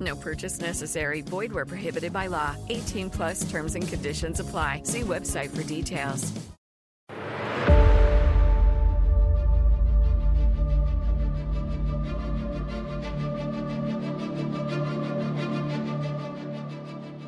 No purchase necessary. Void where prohibited by law. 18 plus terms and conditions apply. See website for details.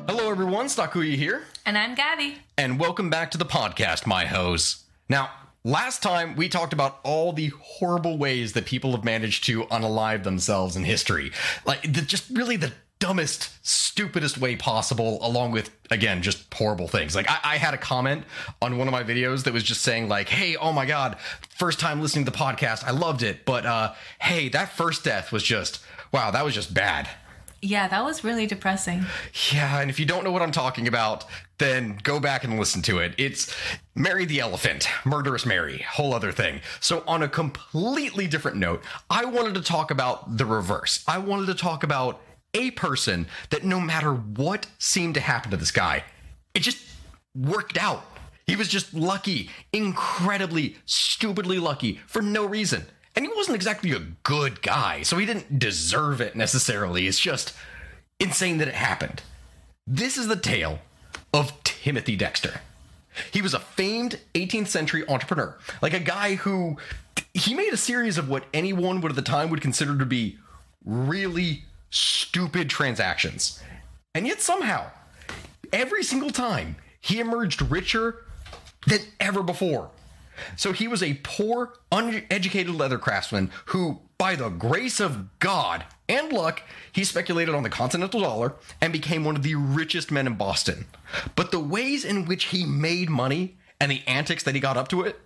Hello, everyone. Sakuya here, And I'm Gabby. and welcome back to the podcast, my hoes. Now, last time we talked about all the horrible ways that people have managed to unalive themselves in history. Like, the, just really the dumbest, stupidest way possible, along with, again, just horrible things. Like, I, I had a comment on one of my videos that was just saying, like, hey, oh my God, first time listening to the podcast. I loved it. But, uh, hey, that first death was just, wow, that was just bad. Yeah, that was really depressing. Yeah, and if you don't know what I'm talking about, then go back and listen to it. It's Mary the Elephant, Murderous Mary, whole other thing. So, on a completely different note, I wanted to talk about the reverse. I wanted to talk about a person that no matter what seemed to happen to this guy, it just worked out. He was just lucky, incredibly, stupidly lucky for no reason. And he wasn't exactly a good guy, so he didn't deserve it necessarily. It's just insane that it happened. This is the tale of Timothy Dexter. He was a famed 18th century entrepreneur, like a guy who he made a series of what anyone would at the time would consider to be really stupid transactions. And yet somehow, every single time, he emerged richer than ever before. So he was a poor, uneducated leather craftsman who, by the grace of God and luck, he speculated on the continental dollar and became one of the richest men in Boston. But the ways in which he made money and the antics that he got up to it,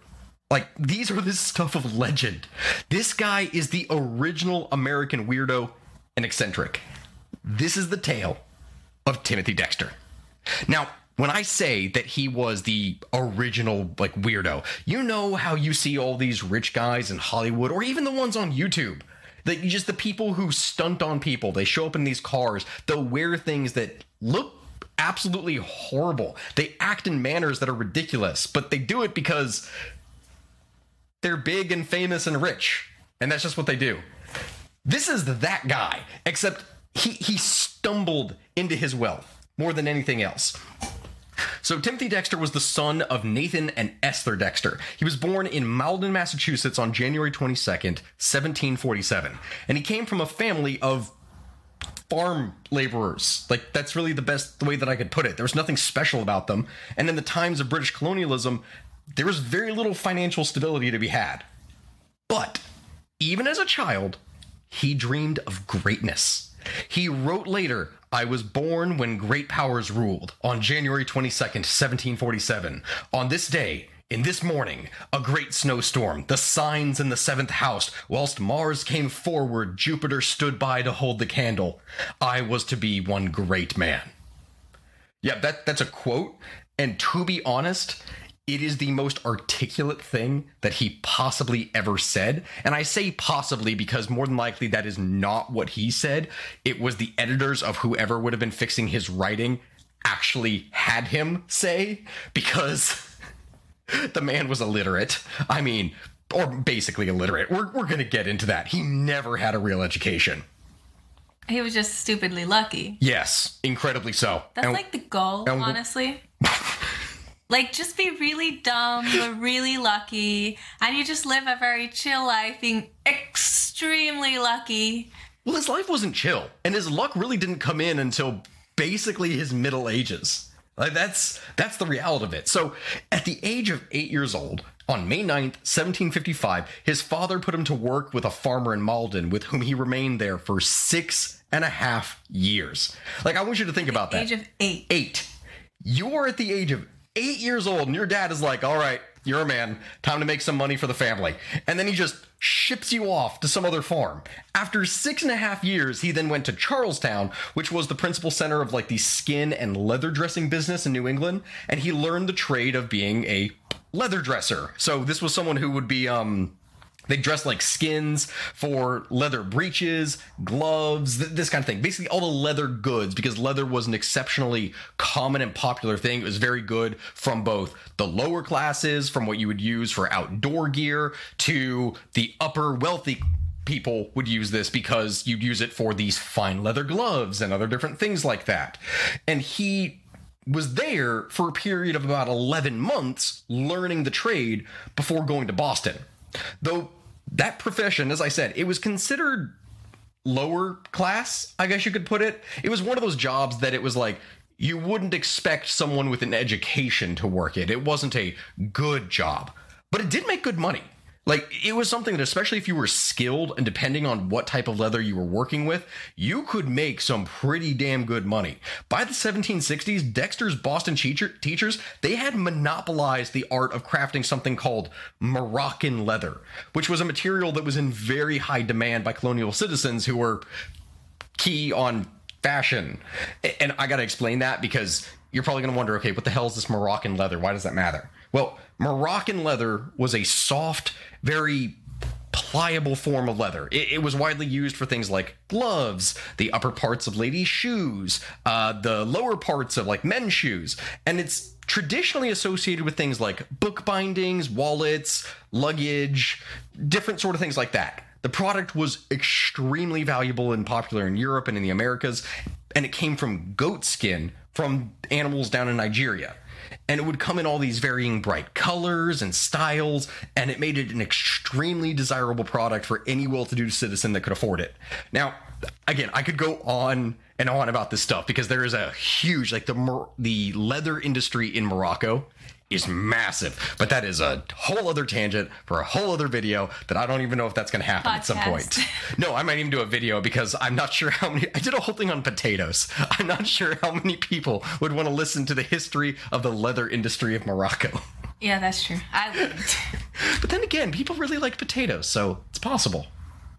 like these are the stuff of legend. This guy is the original American weirdo and eccentric. This is the tale of Timothy Dexter. Now, when I say that he was the original like weirdo, you know how you see all these rich guys in Hollywood or even the ones on YouTube. That just the people who stunt on people. They show up in these cars. They'll wear things that look absolutely horrible. They act in manners that are ridiculous, but they do it because they're big and famous and rich. And that's just what they do. This is that guy, except he he stumbled into his wealth more than anything else. So Timothy Dexter was the son of Nathan and Esther Dexter. He was born in Malden, Massachusetts on January 22nd, 1747. And he came from a family of farm laborers. Like that's really the best way that I could put it. There was nothing special about them. And in the times of British colonialism, there was very little financial stability to be had. But even as a child, he dreamed of greatness. He wrote later, I was born when great powers ruled on January 22nd, 1747. On this day, in this morning, a great snowstorm, the signs in the seventh house, whilst Mars came forward, Jupiter stood by to hold the candle. I was to be one great man. Yeah, that, that's a quote. And to be honest, it is the most articulate thing that he possibly ever said. And I say possibly because more than likely that is not what he said. It was the editors of whoever would have been fixing his writing actually had him say because the man was illiterate. I mean, or basically illiterate. We're, we're going to get into that. He never had a real education. He was just stupidly lucky. Yes, incredibly so. That's And- like the goal, and- honestly. like, just be really dumb, you're really lucky, and you just live a very chill life, being extremely lucky. Well, his life wasn't chill, and his luck really didn't come in until basically his middle ages. Like that's that's the reality of it. So, at the age of 8 years old, on May 9th, 1755, his father put him to work with a farmer in Malden with whom he remained there for six and a half years. Like I want you to think about that. Age of eight. 8. You're at the age of 8 years old and your dad is like, "All right, you're a man. Time to make some money for the family." And then he just ships you off to some other farm. After six and a half years, he then went to Charlestown, which was the principal center of like the skin and leather dressing business in New England, and he learned the trade of being a leather dresser. So this was someone who would be um they dress like skins for leather breeches, gloves, th- this kind of thing. Basically, all the leather goods, because leather was an exceptionally common and popular thing. It was very good from both the lower classes, from what you would use for outdoor gear, to the upper wealthy people would use this because you'd use it for these fine leather gloves and other different things like that. And he was there for a period of about 11 months learning the trade before going to Boston. Though that profession, as I said, it was considered lower class, I guess you could put it. It was one of those jobs that it was like you wouldn't expect someone with an education to work it. It wasn't a good job, but it did make good money. Like it was something that, especially if you were skilled and depending on what type of leather you were working with, you could make some pretty damn good money. By the 1760s, Dexter's Boston teacher, teachers they had monopolized the art of crafting something called Moroccan leather, which was a material that was in very high demand by colonial citizens who were key on fashion. And I got to explain that because you're probably going to wonder, okay, what the hell is this Moroccan leather? Why does that matter? Well, Moroccan leather was a soft, very pliable form of leather. It, it, was widely used for things like gloves, the upper parts of ladies' shoes, uh, the lower parts of like men's shoes, and it's traditionally associated with things like book bindings, wallets, luggage, different sort of things like that. The product was extremely valuable and popular in Europe and in the Americas, and it came from goat skin from animals down in Nigeria and it would come in all these varying bright colors and styles, and it made it an extremely desirable product for any well to do citizen that could afford it. Now, again, I could go on and on about this stuff because there is a huge, like the, the leather industry in Morocco is massive. But that is a whole other tangent for a whole other video that I don't even know if that's going to happen Podcast. at some point. No, I might even do a video because I'm not sure how many. I did a whole thing on potatoes. I'm not sure how many people would want to listen to the history of the leather industry of Morocco. Yeah, that's true. I wouldn't. but then again, people really like potatoes, so it's possible.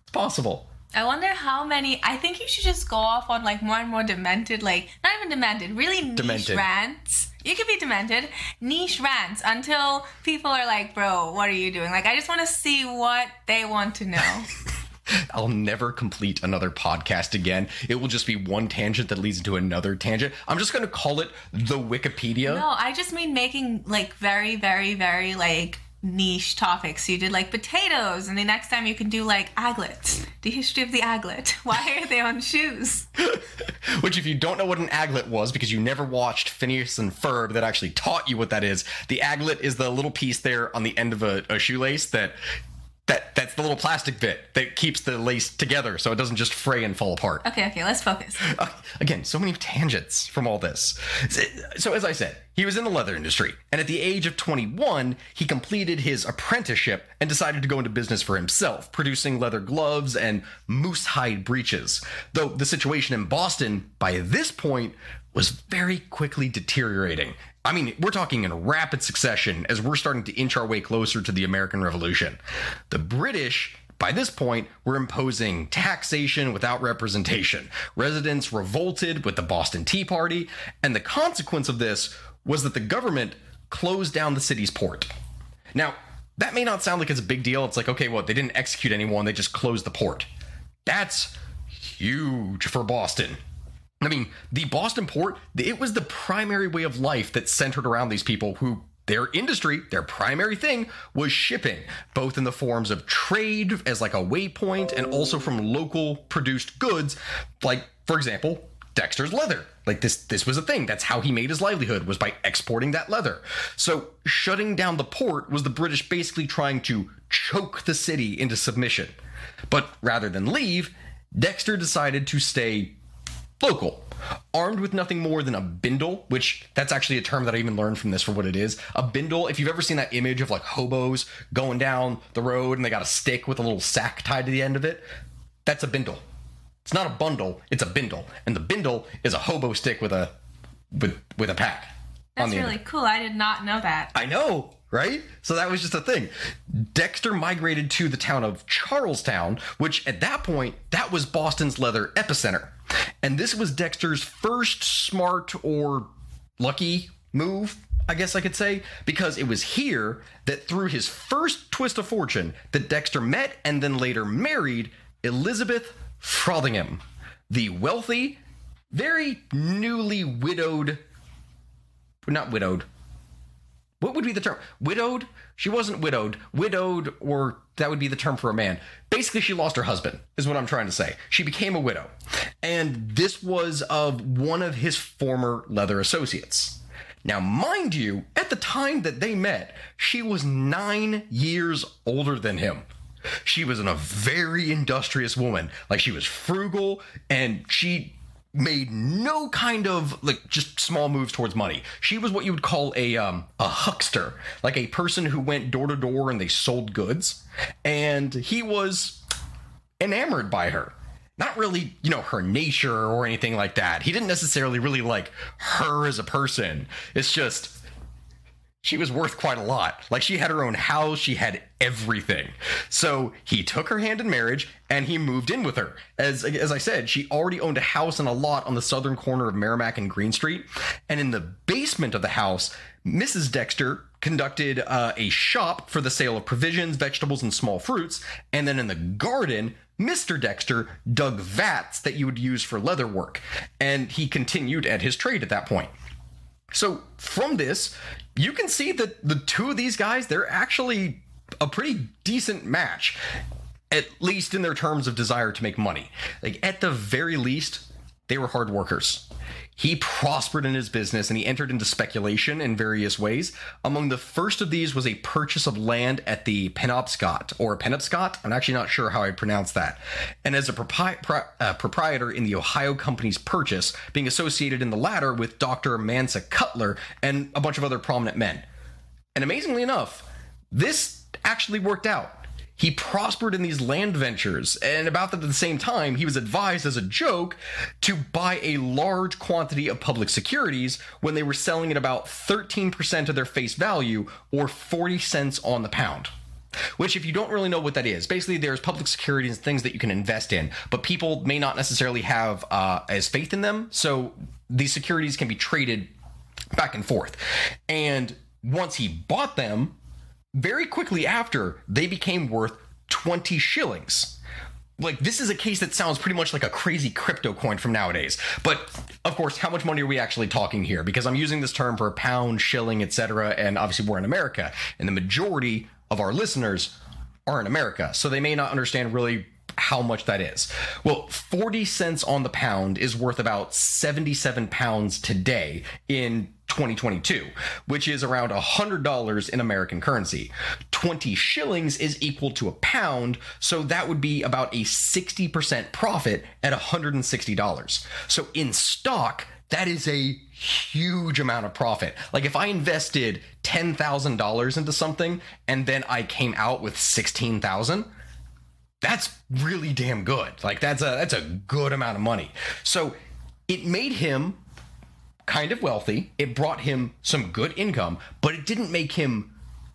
It's possible. I wonder how many. I think you should just go off on like more and more demented, like not even demented, really niche demented. rants you could be demented, niche rants until people are like, bro, what are you doing? Like, I just want to see what they want to know. I'll never complete another podcast again. It will just be one tangent that leads into another tangent. I'm just going to call it the Wikipedia. No, I just mean making like very, very, very like niche topics. You did like potatoes, and the next time you can do like aglets. The history of the aglet. Why are they on shoes? Which, if you don't know what an aglet was, because you never watched Phineas and Ferb that actually taught you what that is, the aglet is the little piece there on the end of a, a shoelace that that that's the little plastic bit that keeps the lace together so it doesn't just fray and fall apart. Okay, okay, let's focus. Uh, again, so many tangents from all this. So, so, as I said, he was in the leather industry, and at the age of 21, he completed his apprenticeship and decided to go into business for himself, producing leather gloves and moose hide breeches. Though the situation in Boston by this point was very quickly deteriorating. I mean, we're talking in rapid succession as we're starting to inch our way closer to the American Revolution. The British by this point, were imposing taxation without representation. Residents revolted with the Boston Tea Party, and the consequence of this was that the government closed down the city's port. Now, that may not sound like it's a big deal. It's like, okay, well, they didn't execute anyone, they just closed the port. That's huge for Boston. I mean, the Boston port, it was the primary way of life that centered around these people who their industry, their primary thing was shipping, both in the forms of trade as like a waypoint and also from local produced goods, like for example, Dexter's leather. Like this this was a thing. That's how he made his livelihood was by exporting that leather. So shutting down the port was the British basically trying to choke the city into submission. But rather than leave, Dexter decided to stay local armed with nothing more than a bindle which that's actually a term that i even learned from this for what it is a bindle if you've ever seen that image of like hobos going down the road and they got a stick with a little sack tied to the end of it that's a bindle it's not a bundle it's a bindle and the bindle is a hobo stick with a with with a pack that's really cool i did not know that i know right? So that was just a thing. Dexter migrated to the town of Charlestown, which at that point, that was Boston's leather epicenter. And this was Dexter's first smart or lucky move. I guess I could say, because it was here that through his first twist of fortune that Dexter met and then later married Elizabeth Frothingham, the wealthy, very newly widowed, not widowed. What would be the term? Widowed? She wasn't widowed. Widowed, or that would be the term for a man. Basically, she lost her husband, is what I'm trying to say. She became a widow. And this was of one of his former leather associates. Now, mind you, at the time that they met, she was nine years older than him. She was a very industrious woman. Like, she was frugal and she made no kind of like just small moves towards money. She was what you would call a um, a huckster, like a person who went door to door and they sold goods. And he was enamored by her. Not really, you know, her nature or anything like that. He didn't necessarily really like her as a person. It's just she was worth quite a lot. Like she had her own house, she had everything. So he took her hand in marriage and he moved in with her. As as I said, she already owned a house and a lot on the southern corner of Merrimack and Green Street. And in the basement of the house, Mrs. Dexter conducted uh, a shop for the sale of provisions, vegetables, and small fruits. And then in the garden, Mr. Dexter dug vats that you would use for leather work. And he continued at his trade at that point. So from this, you can see that the two of these guys, they're actually a pretty decent match, at least in their terms of desire to make money. Like at the very least, they were hard workers. He prospered in his business and he entered into speculation in various ways. Among the first of these was a purchase of land at the Penobscot or Penobscot. I'm actually not sure how I pronounce that. And as a pro- uh, proprietor in the Ohio Company's purchase, being associated in the latter with Dr. Manasseh Cutler and a bunch of other prominent men. And amazingly enough, this actually worked out he prospered in these land ventures, and about that at the same time, he was advised as a joke to buy a large quantity of public securities when they were selling at about 13% of their face value or 40 cents on the pound. Which, if you don't really know what that is, basically there's public securities and things that you can invest in, but people may not necessarily have uh, as faith in them. So these securities can be traded back and forth. And once he bought them, very quickly after, they became worth 20 shillings. Like, this is a case that sounds pretty much like a crazy crypto coin from nowadays. But, of course, how much money are we actually talking here? Because I'm using this term for pound, shilling, etc. And obviously, we're in America. And the majority of our listeners are in America. So they may not understand really how much that is. Well, 40 cents on the pound is worth about 77 pounds today in 2022, which is around $100 in American currency. 20 shillings is equal to a pound, so that would be about a 60% profit at $160. So in stock, that is a huge amount of profit. Like if I invested $10,000 into something and then I came out with 16,000, that's really damn good. Like that's a that's a good amount of money. So it made him kind of wealthy. It brought him some good income, but it didn't make him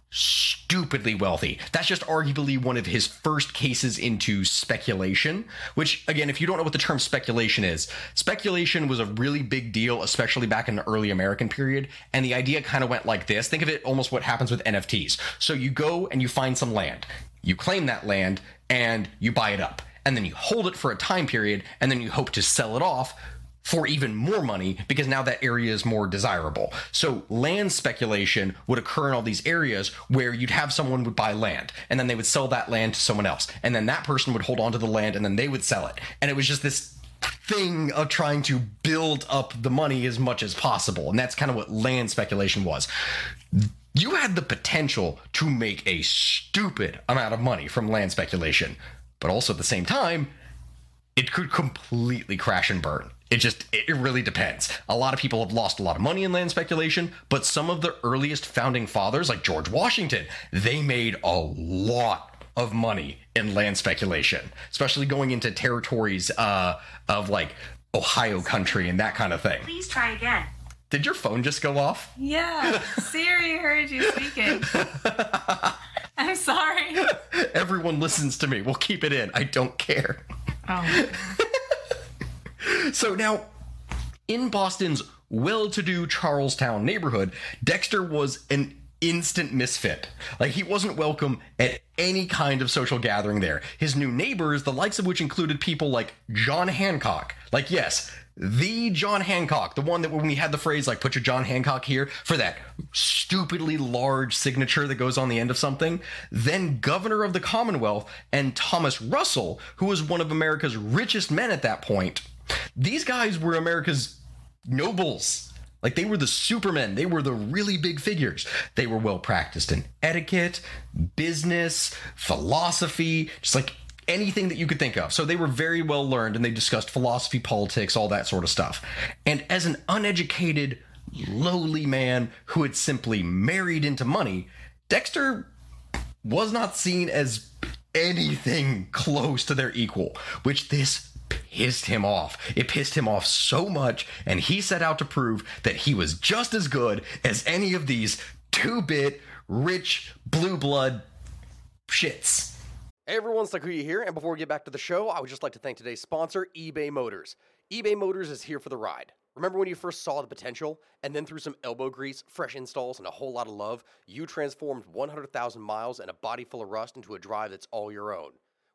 stupidly wealthy. That's just arguably one of his first cases into speculation, which, again, if you don't know what the term speculation is, speculation was a really big deal, especially back in the early American period. And the idea kind of went like this think of it almost what happens with NFTs. So you go and you find some land, you claim that land, and you buy it up. And then you hold it for a time period, and then you hope to sell it off for even more money because now that area is more desirable. So land speculation would occur in all these areas where you'd have someone would buy land and then they would sell that land to someone else and then that person would hold on to the land and then they would sell it. And it was just this thing of trying to build up the money as much as possible. And that's kind of what land speculation was. You had the potential to make a stupid amount of money from land speculation, but also at the same time, it could completely crash and burn. It just, it really depends. A lot of people have lost a lot of money in land speculation, but some of the earliest founding fathers, like George Washington, they made a lot of money in land speculation, especially going into territories uh, of like Ohio country and that kind of thing. Please try again. Did your phone just go off? Yeah, Siri heard you speaking. I'm sorry. Everyone listens to me. We'll keep it in. I don't care. Oh. So now, in Boston's well to do Charlestown neighborhood, Dexter was an instant misfit. Like he wasn't welcome at any kind of social gathering there. His new neighbors, the likes of which included people like John Hancock. Like, yes, the John Hancock, the one that when we had the phrase like put your John Hancock here for that stupidly large signature that goes on the end of something, then governor of the Commonwealth and Thomas Russell, who was one of America's richest men at that point. These guys were America's nobles like they were the supermen. They were the really big figures. They were well practiced in etiquette, business, philosophy, just like anything that you could think of. So they were very well learned and they discussed philosophy, politics, all that sort of stuff. And as an uneducated, lowly man who had simply married into money, Dexter was not seen as anything close to their equal, which this pissed him off. It pissed him off so much, and he set out to prove that he was just as good as any of these two bit, rich, blue blood shits. Hey everyone, Sakuya here, and before we get back to the show, I would just like to thank today's sponsor, eBay Motors. eBay Motors is here for the ride. Remember when you first saw the potential, and then through some elbow grease, fresh installs, and a whole lot of love, you transformed 100,000 miles and a body full of rust into a drive that's all your own?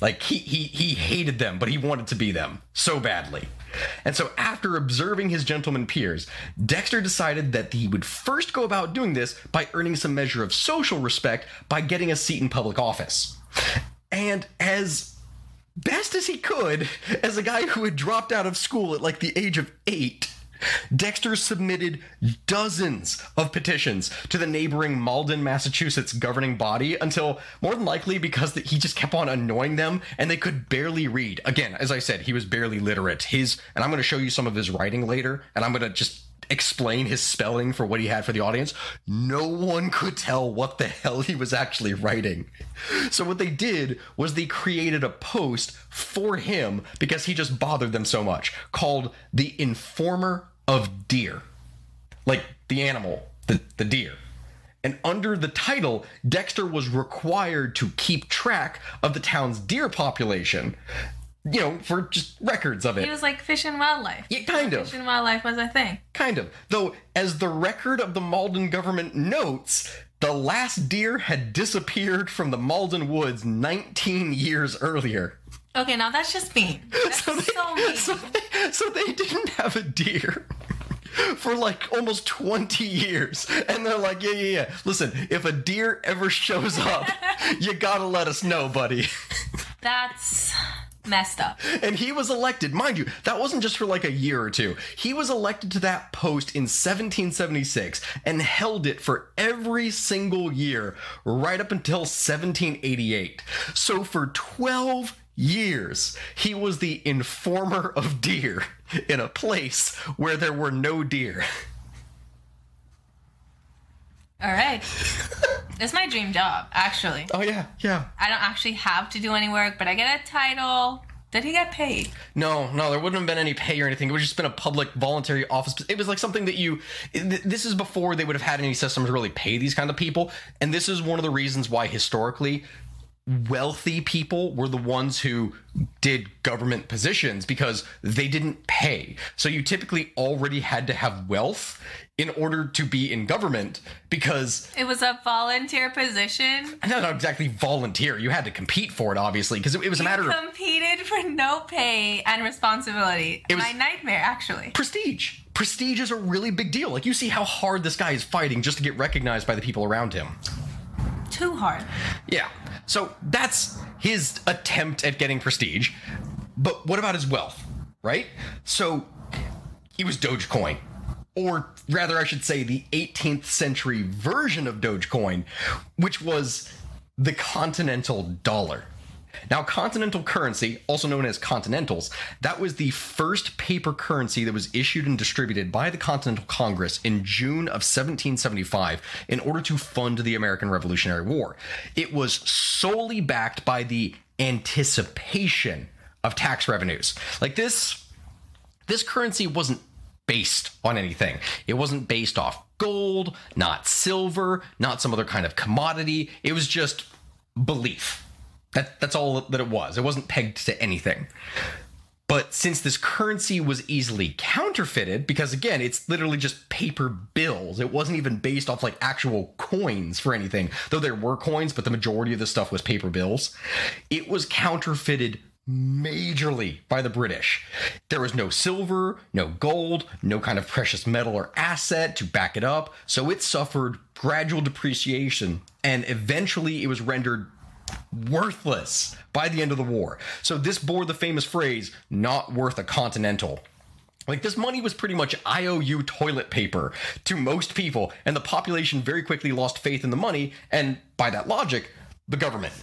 Like he he he hated them, but he wanted to be them so badly. And so after observing his gentleman peers, Dexter decided that he would first go about doing this by earning some measure of social respect by getting a seat in public office. And as best as he could, as a guy who had dropped out of school at like the age of 8, Dexter submitted dozens of petitions to the neighboring Malden, Massachusetts governing body until more than likely because he just kept on annoying them and they could barely read. Again, as I said, he was barely literate. His and I'm going to show you some of his writing later and I'm going to just explain his spelling for what he had for the audience, no one could tell what the hell he was actually writing. So what they did was they created a post for him because he just bothered them so much called The Informer of Deer. Like the animal, the, the deer. And under the title, Dexter was required to keep track of the town's deer population you know, for just records of it. He was like fish and wildlife. Yeah, kind of. Fish and wildlife was a thing. Kind of. Though, as the record of the Malden government notes, the last deer had disappeared from the Malden woods 19 years earlier. Okay, now that's just mean. That's so, they, so mean. So they, so they didn't have a deer for like almost 20 years. And they're like, yeah, yeah, yeah. Listen, if a deer ever shows up, you gotta let us know, buddy. That's messed up. And he was elected, mind you, that wasn't just for like a year or two. He was elected to that post in 1776 and held it for every single year right up until 1788. So for 12 years, he was the informer of deer in a place where there were no deer. All right. it's my dream job, actually. Oh, yeah, yeah. I don't actually have to do any work, but I get a title. Did he get paid? No, no, there wouldn't have been any pay or anything. It would just been a public voluntary office. It was like something that you. This is before they would have had any systems to really pay these kind of people, and this is one of the reasons why historically wealthy people were the ones who did government positions because they didn't pay. So you typically already had to have wealth in order to be in government because it was a volunteer position. Not, not exactly volunteer. You had to compete for it, obviously, because it, it, was a matter competed of competed for no pay and responsibility. It was my nightmare, actually. Prestige. Prestige is a really big deal. Like you see how hard this guy is fighting just to get recognized by the people around him. Too hard. Yeah. So that's his attempt at getting prestige. But what about his wealth? Right? So he was Dogecoin or rather, I should say, the 18th century version of Dogecoin, which was the continental dollar. Now, continental currency, also known as continentals, that was the first paper currency that was issued and distributed by the Continental Congress in June of 1775 in order to fund the American Revolutionary War. It was solely backed by the anticipation of tax revenues. Like this this currency wasn't based on anything. It wasn't based off gold, not silver, not some other kind of commodity. It was just belief. That, that's all that it was. It wasn't pegged to anything. But since this currency was easily counterfeited, because again, it's literally just paper bills, it wasn't even based off like actual coins for anything, though there were coins, but the majority of the stuff was paper bills. It was counterfeited majorly by the British. There was no silver, no gold, no kind of precious metal or asset to back it up, so it suffered gradual depreciation and eventually it was rendered worthless by the end of the war. So this bore the famous phrase, not worth a continental. Like this money was pretty much IOU toilet paper to most people, and the population very quickly lost faith in the money, and by that logic, the government.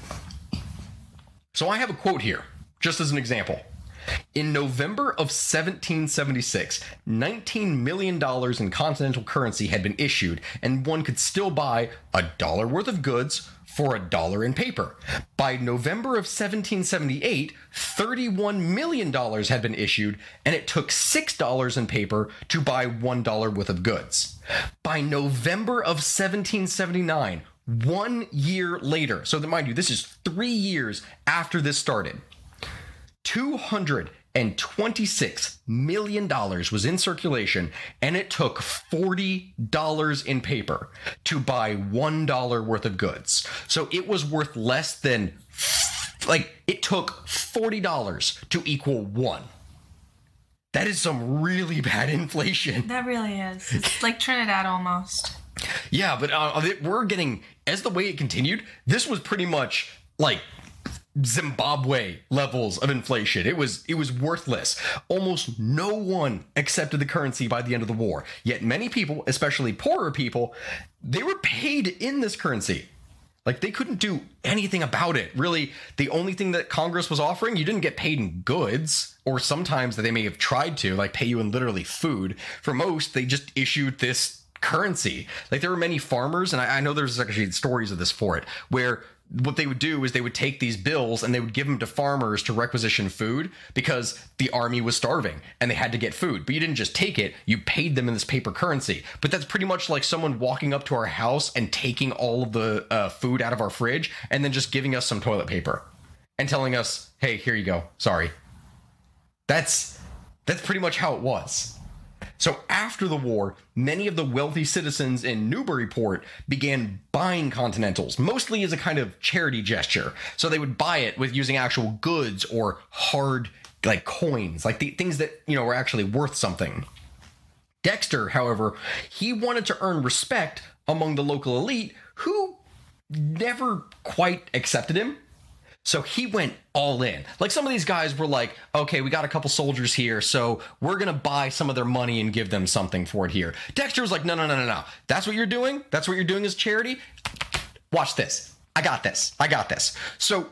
So I have a quote here, just as an example. In November of 1776, $19 million in continental currency had been issued, and one could still buy a dollar worth of goods for a dollar in paper. By November of 1778, $31 million had been issued, and it took $6 in paper to buy $1 worth of goods. By November of 1779, one year later, so that mind you, this is three years after this started, 200 and 26 million dollars was in circulation and it took 40 dollars in paper to buy 1 dollar worth of goods so it was worth less than like it took 40 dollars to equal 1 that is some really bad inflation That really is. It's like Trinidad almost. yeah but uh, we're getting as the way it continued this was pretty much like Zimbabwe levels of inflation. It was it was worthless. Almost no one accepted the currency by the end of the war. Yet many people, especially poorer people, they were paid in this currency. Like they couldn't do anything about it. Really, the only thing that Congress was offering, you didn't get paid in goods, or sometimes that they may have tried to, like pay you in literally food. For most, they just issued this currency. Like there were many farmers, and I, I know there's actually stories of this for it, where what they would do is they would take these bills and they would give them to farmers to requisition food because the army was starving and they had to get food. But you didn't just take it, you paid them in this paper currency. But that's pretty much like someone walking up to our house and taking all of the uh, food out of our fridge and then just giving us some toilet paper and telling us, hey, here you go. Sorry. That's that's pretty much how it was. So after the war, many of the wealthy citizens in Newburyport began buying Continentals, mostly as a kind of charity gesture. So they would buy it with using actual goods or hard like coins, like the things that, you know, were actually worth something. Dexter, however, he wanted to earn respect among the local elite who never quite accepted him so he went all in. Like some of these guys were like, okay, we got a couple soldiers here, so we're gonna buy some of their money and give them something for it here. Dexter was like, no, no, no, no, no. That's what you're doing? That's what you're doing as charity? Watch this. I got this. I got this. So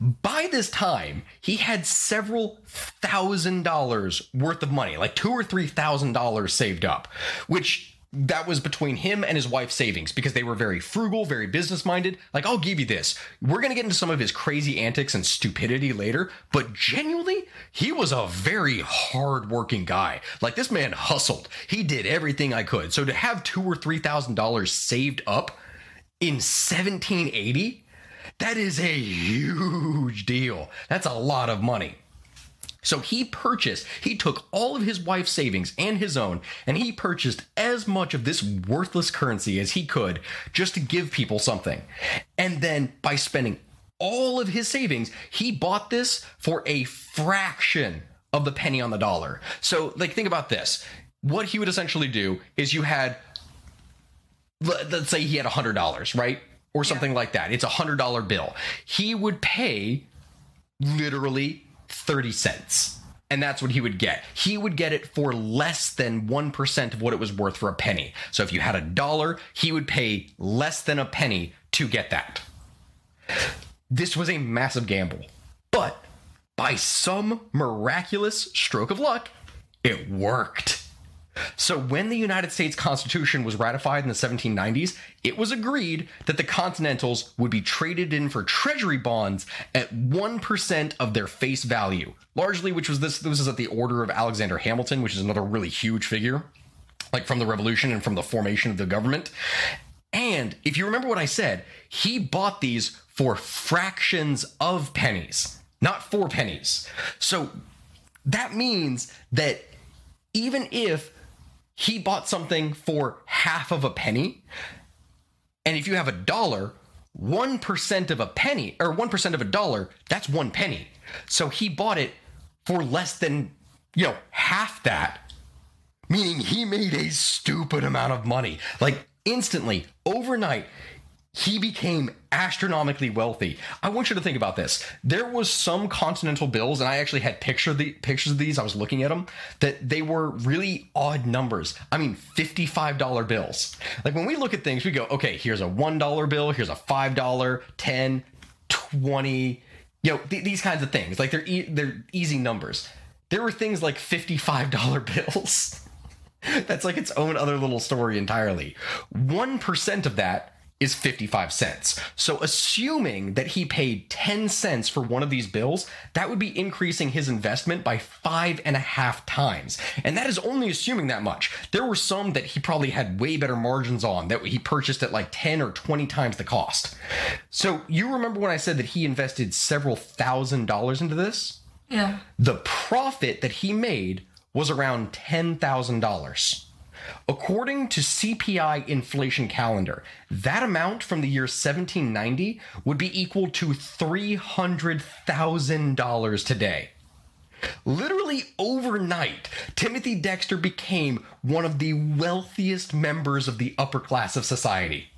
by this time, he had several thousand dollars worth of money, like two or three thousand dollars saved up, which that was between him and his wife's savings because they were very frugal, very business minded. Like, I'll give you this. We're going to get into some of his crazy antics and stupidity later, but genuinely, he was a very hard working guy. Like, this man hustled. He did everything I could. So to have two or three thousand dollars saved up in 1780, that is a huge deal. That's a lot of money. So he purchased, he took all of his wife's savings and his own, and he purchased as much of this worthless currency as he could just to give people something. And then by spending all of his savings, he bought this for a fraction of the penny on the dollar. So, like, think about this. What he would essentially do is you had, let's say he had $100, right? Or something yeah. like that. It's a $100 bill. He would pay literally 30 cents. And that's what he would get. He would get it for less than 1% of what it was worth for a penny. So if you had a dollar, he would pay less than a penny to get that. this was a massive gamble. But by some miraculous stroke of luck, it worked. So, when the United States Constitution was ratified in the 1790s, it was agreed that the Continentals would be traded in for treasury bonds at 1% of their face value, largely, which was this, this was at the order of Alexander Hamilton, which is another really huge figure, like from the revolution and from the formation of the government. And if you remember what I said, he bought these for fractions of pennies, not four pennies. So that means that even if he bought something for half of a penny, and if you have a dollar, 1% of a penny or 1% of a dollar, that's one penny. So he bought it for less than, you know, half that, meaning he made a stupid amount of money. Like instantly, overnight, he became astronomically wealthy. I want you to think about this. There was some continental bills, and I actually had picture the pictures of these. I was looking at them that they were really odd numbers. I mean, fifty-five dollar bills. Like when we look at things, we go, okay, here's a one dollar bill, here's a five dollar, ten, twenty. You know, th- these kinds of things. Like they're e- they're easy numbers. There were things like fifty-five dollar bills. That's like its own other little story entirely. One percent of that is 55 cents. So, assuming that he paid 10 cents for one of these bills, that would be increasing his investment by five and a half times. And that is only assuming that much. There were some that he probably had way better margins on that he purchased at like 10 or 20 times the cost. So, you remember when I said that he invested several thousand dollars into this? Yeah. The profit that he made was around $10,000. According to CPI inflation calendar, that amount from the year 1790 would be equal to $300,000 today. Literally overnight, Timothy Dexter became one of the wealthiest members of the upper class of society.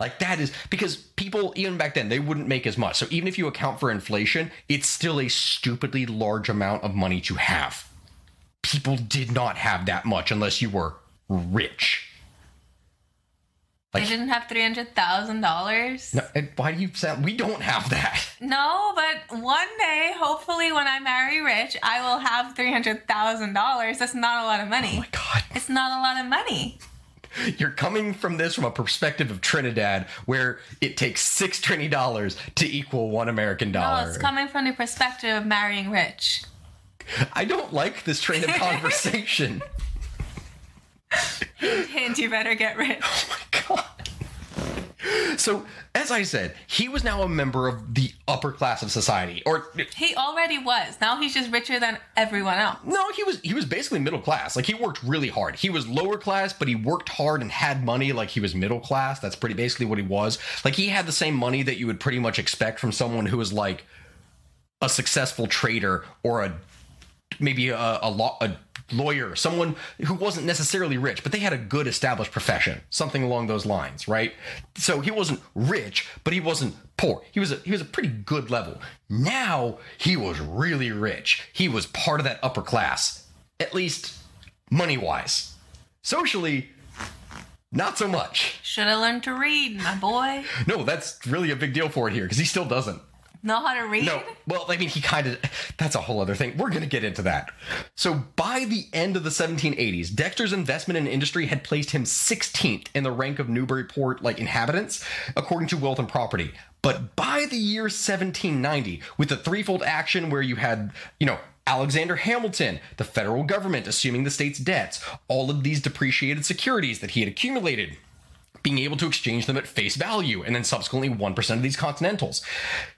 Like that is because people, even back then, they wouldn't make as much. So even if you account for inflation, it's still a stupidly large amount of money to have. People did not have that much unless you were rich. Like, they didn't have three hundred thousand dollars. No, why do you sound? We don't have that. No, but one day, hopefully, when I marry rich, I will have three hundred thousand dollars. That's not a lot of money. Oh my god, it's not a lot of money. You're coming from this from a perspective of Trinidad, where it takes six Trinity dollars to equal one American dollar. No, it's coming from the perspective of marrying rich. I don't like this train of conversation. hint, you better get rich. Oh my god. So, as I said, he was now a member of the upper class of society, or he already was. Now he's just richer than everyone else. No, he was he was basically middle class. Like he worked really hard. He was lower class, but he worked hard and had money. Like he was middle class. That's pretty basically what he was. Like he had the same money that you would pretty much expect from someone who was like a successful trader or a maybe a a, law, a lawyer, someone who wasn't necessarily rich, but they had a good established profession, something along those lines, right? So he wasn't rich, but he wasn't poor. He was a, he was a pretty good level. Now he was really rich. He was part of that upper class, at least money wise. Socially, not so much. Should have learned to read, my boy. no, that's really a big deal for it here because he still doesn't know how to read? No. Well, I mean, he kind of, that's a whole other thing. We're going to get into that. So, by the end of the 1780s, Dexter's investment in industry had placed him 16th in the rank of Newburyport like inhabitants, according to wealth and property. But by the year 1790, with the threefold action where you had, you know, Alexander Hamilton, the federal government assuming the state's debts, all of these depreciated securities that he had accumulated, being able to exchange them at face value, and then subsequently 1% of these continentals.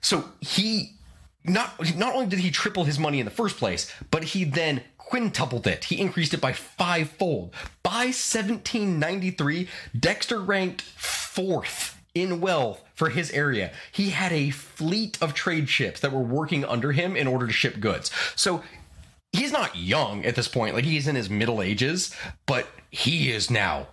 So he not not only did he triple his money in the first place, but he then quintupled it. He increased it by fivefold. By 1793, Dexter ranked fourth in wealth for his area. He had a fleet of trade ships that were working under him in order to ship goods. So he's not young at this point, like he's in his middle ages, but he is now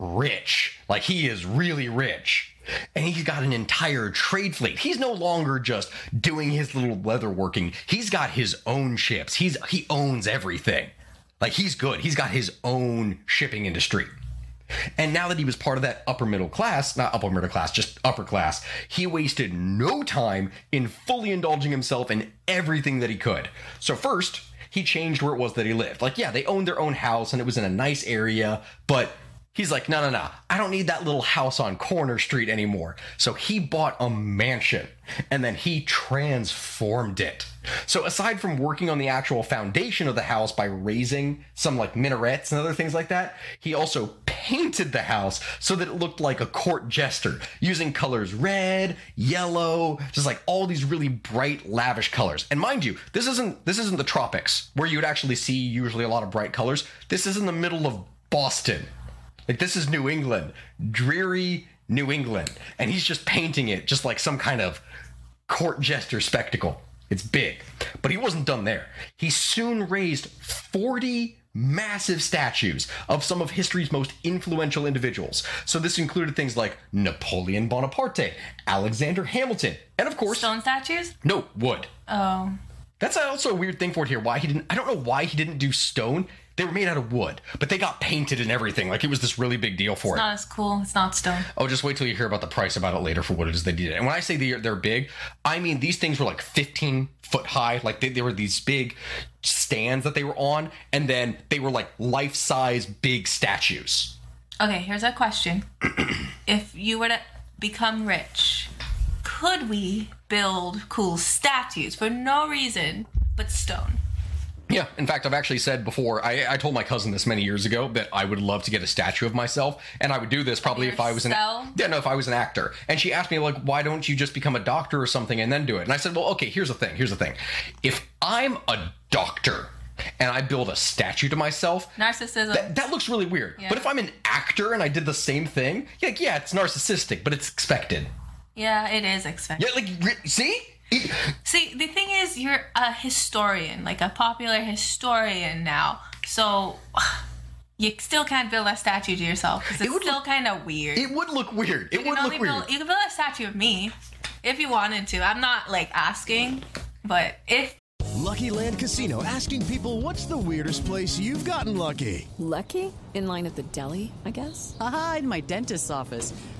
rich. Like he is really rich. And he's got an entire trade fleet. He's no longer just doing his little leather working. He's got his own ships. He's he owns everything. Like he's good. He's got his own shipping industry. And now that he was part of that upper middle class, not upper middle class, just upper class, he wasted no time in fully indulging himself in everything that he could. So, first, he changed where it was that he lived. Like, yeah, they owned their own house and it was in a nice area, but He's like, no, no, no. I don't need that little house on Corner Street anymore. So he bought a mansion and then he transformed it. So aside from working on the actual foundation of the house by raising some like minarets and other things like that, he also painted the house so that it looked like a court jester using colors red, yellow, just like all these really bright lavish colors. And mind you, this isn't this isn't the tropics where you would actually see usually a lot of bright colors. This is in the middle of Boston like this is New England, dreary New England, and he's just painting it just like some kind of court jester spectacle. It's big. But he wasn't done there. He soon raised 40 massive statues of some of history's most influential individuals. So this included things like Napoleon Bonaparte, Alexander Hamilton, and of course stone statues? No, wood. Oh. That's also a weird thing for it here. Why he didn't I don't know why he didn't do stone. They were made out of wood, but they got painted and everything. Like it was this really big deal for it's it. Not as cool. It's not stone. Oh, just wait till you hear about the price about it later for what it is they did. And when I say they're, they're big, I mean these things were like 15 foot high. Like they, they were these big stands that they were on, and then they were like life size big statues. Okay, here's a question: If you were to become rich, could we build cool statues for no reason but stone? Yeah, in fact, I've actually said before. I, I told my cousin this many years ago that I would love to get a statue of myself, and I would do this probably if I was an yeah no if I was an actor. And she asked me like, why don't you just become a doctor or something and then do it? And I said, well, okay, here's the thing. Here's the thing. If I'm a doctor and I build a statue to myself, Narcissism. that, that looks really weird. Yeah. But if I'm an actor and I did the same thing, yeah, yeah, it's narcissistic, but it's expected. yeah, it is expected. Yeah, like re- see. It- See, the thing is, you're a historian, like a popular historian now. So you still can't build a statue to yourself because it's would still look- kind of weird. it would look weird. It you would only look weird. build. You can build a statue of me if you wanted to. I'm not like asking, but if Lucky Land Casino asking people what's the weirdest place you've gotten lucky? Lucky? In line at the deli, I guess? Haha, in my dentist's office.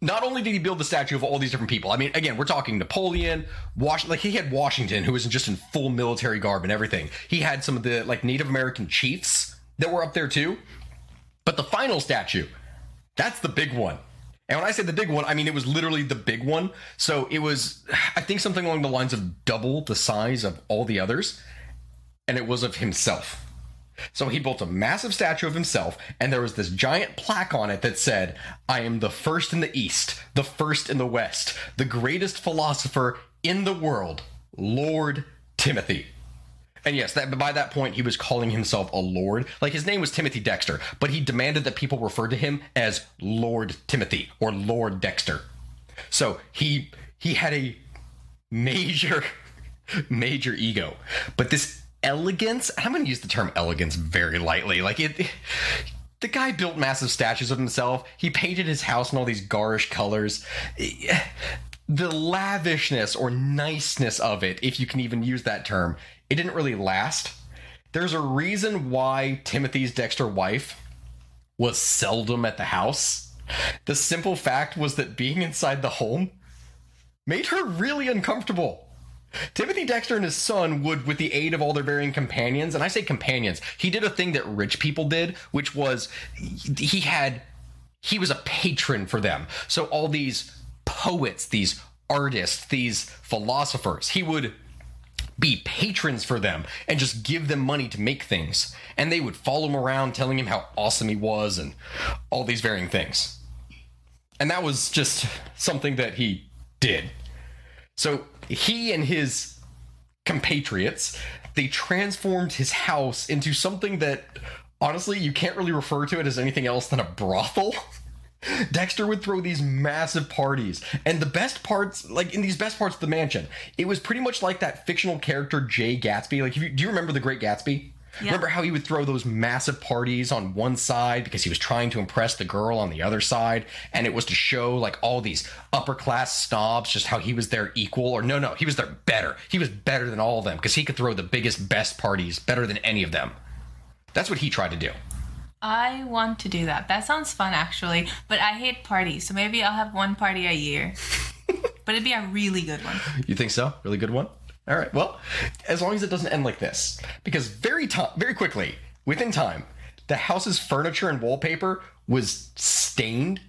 not only did he build the statue of all these different people, I mean, again, we're talking Napoleon, Wash, like he had Washington, who was just in full military garb and everything. He had some of the like Native American chiefs that were up there too. But the final statue, that's the big one. And when I say the big one, I mean it was literally the big one. So it was, I think, something along the lines of double the size of all the others, and it was of himself. So he built a massive statue of himself, and there was this giant plaque on it that said, I am the first in the East, the first in the West, the greatest philosopher in the world, Lord Timothy. And yes, that by that point he was calling himself a lord. Like his name was Timothy Dexter, but he demanded that people refer to him as Lord Timothy or Lord Dexter. So he he had a major major ego. But this elegance, I'm going to use the term elegance very lightly. Like it the guy built massive statues of himself. He painted his house in all these garish colors. The lavishness or niceness of it, if you can even use that term, it didn't really last. There's a reason why Timothy's Dexter wife was seldom at the house. The simple fact was that being inside the home made her really uncomfortable. Timothy Dexter and his son would, with the aid of all their varying companions, and I say companions, he did a thing that rich people did, which was he had, he was a patron for them. So all these poets, these artists, these philosophers, he would be patrons for them and just give them money to make things. And they would follow him around telling him how awesome he was and all these varying things. And that was just something that he did. So he and his compatriots, they transformed his house into something that honestly you can't really refer to it as anything else than a brothel. Dexter would throw these massive parties, and the best parts, like in these best parts of the mansion, it was pretty much like that fictional character Jay Gatsby. Like, you, do you remember the Great Gatsby? Yeah. Remember how he would throw those massive parties on one side because he was trying to impress the girl on the other side, and it was to show like all these upper class snobs just how he was their equal, or no, no, he was their better. He was better than all of them because he could throw the biggest, best parties better than any of them. That's what he tried to do. I want to do that. That sounds fun, actually. But I hate parties, so maybe I'll have one party a year. but it'd be a really good one. You think so? Really good one? All right. Well, as long as it doesn't end like this, because very very quickly, within time, the house's furniture and wallpaper was stained.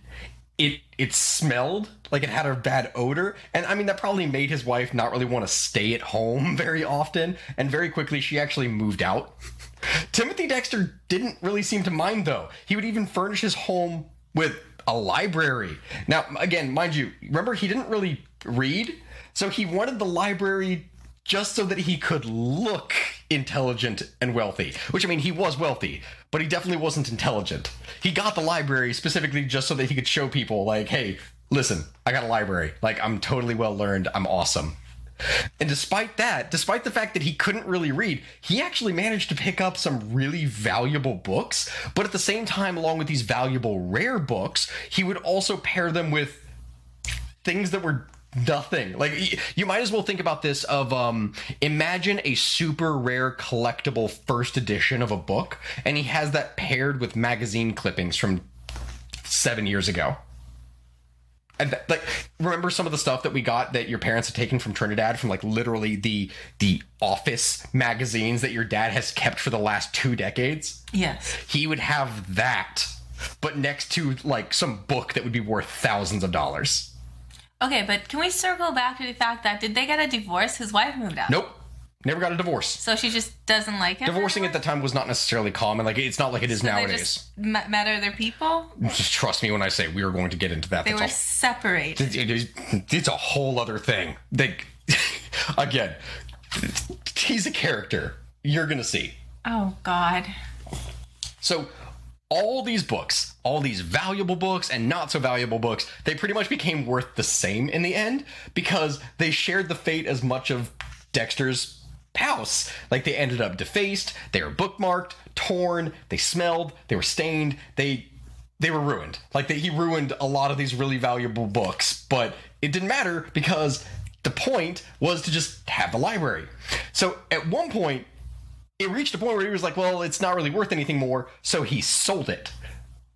It it smelled like it had a bad odor, and I mean that probably made his wife not really want to stay at home very often. And very quickly, she actually moved out. Timothy Dexter didn't really seem to mind though. He would even furnish his home with a library. Now, again, mind you, remember he didn't really read, so he wanted the library just so that he could look intelligent and wealthy. Which I mean, he was wealthy, but he definitely wasn't intelligent. He got the library specifically just so that he could show people like, "Hey, listen, I got a library. Like I'm totally well learned. I'm awesome." And despite that, despite the fact that he couldn't really read, he actually managed to pick up some really valuable books. But at the same time, along with these valuable rare books, he would also pair them with things that were nothing. Like you might as well think about this of um imagine a super rare collectible first edition of a book and he has that paired with magazine clippings from seven years ago. And th- like remember some of the stuff that we got that your parents had taken from Trinidad from like literally the the office magazines that your dad has kept for the last two decades? Yes. He would have that but next to like some book that would be worth thousands of dollars okay but can we circle back to the fact that did they get a divorce his wife moved out nope Never got a divorce. So she just doesn't like him. Divorcing anymore? at the time was not necessarily common. Like it's not like it is so nowadays. They just met other people. Just trust me when I say we are going to get into that. They That's were all. separated. It's a whole other thing. They, again, he's a character. You're gonna see. Oh God. So all these books, all these valuable books and not so valuable books, they pretty much became worth the same in the end because they shared the fate as much of Dexter's house. Like they ended up defaced, they were bookmarked, torn, they smelled, they were stained, they they were ruined. Like they, he ruined a lot of these really valuable books, but it didn't matter because the point was to just have the library. So at one point, it reached a point where he was like, well, it's not really worth anything more, so he sold it.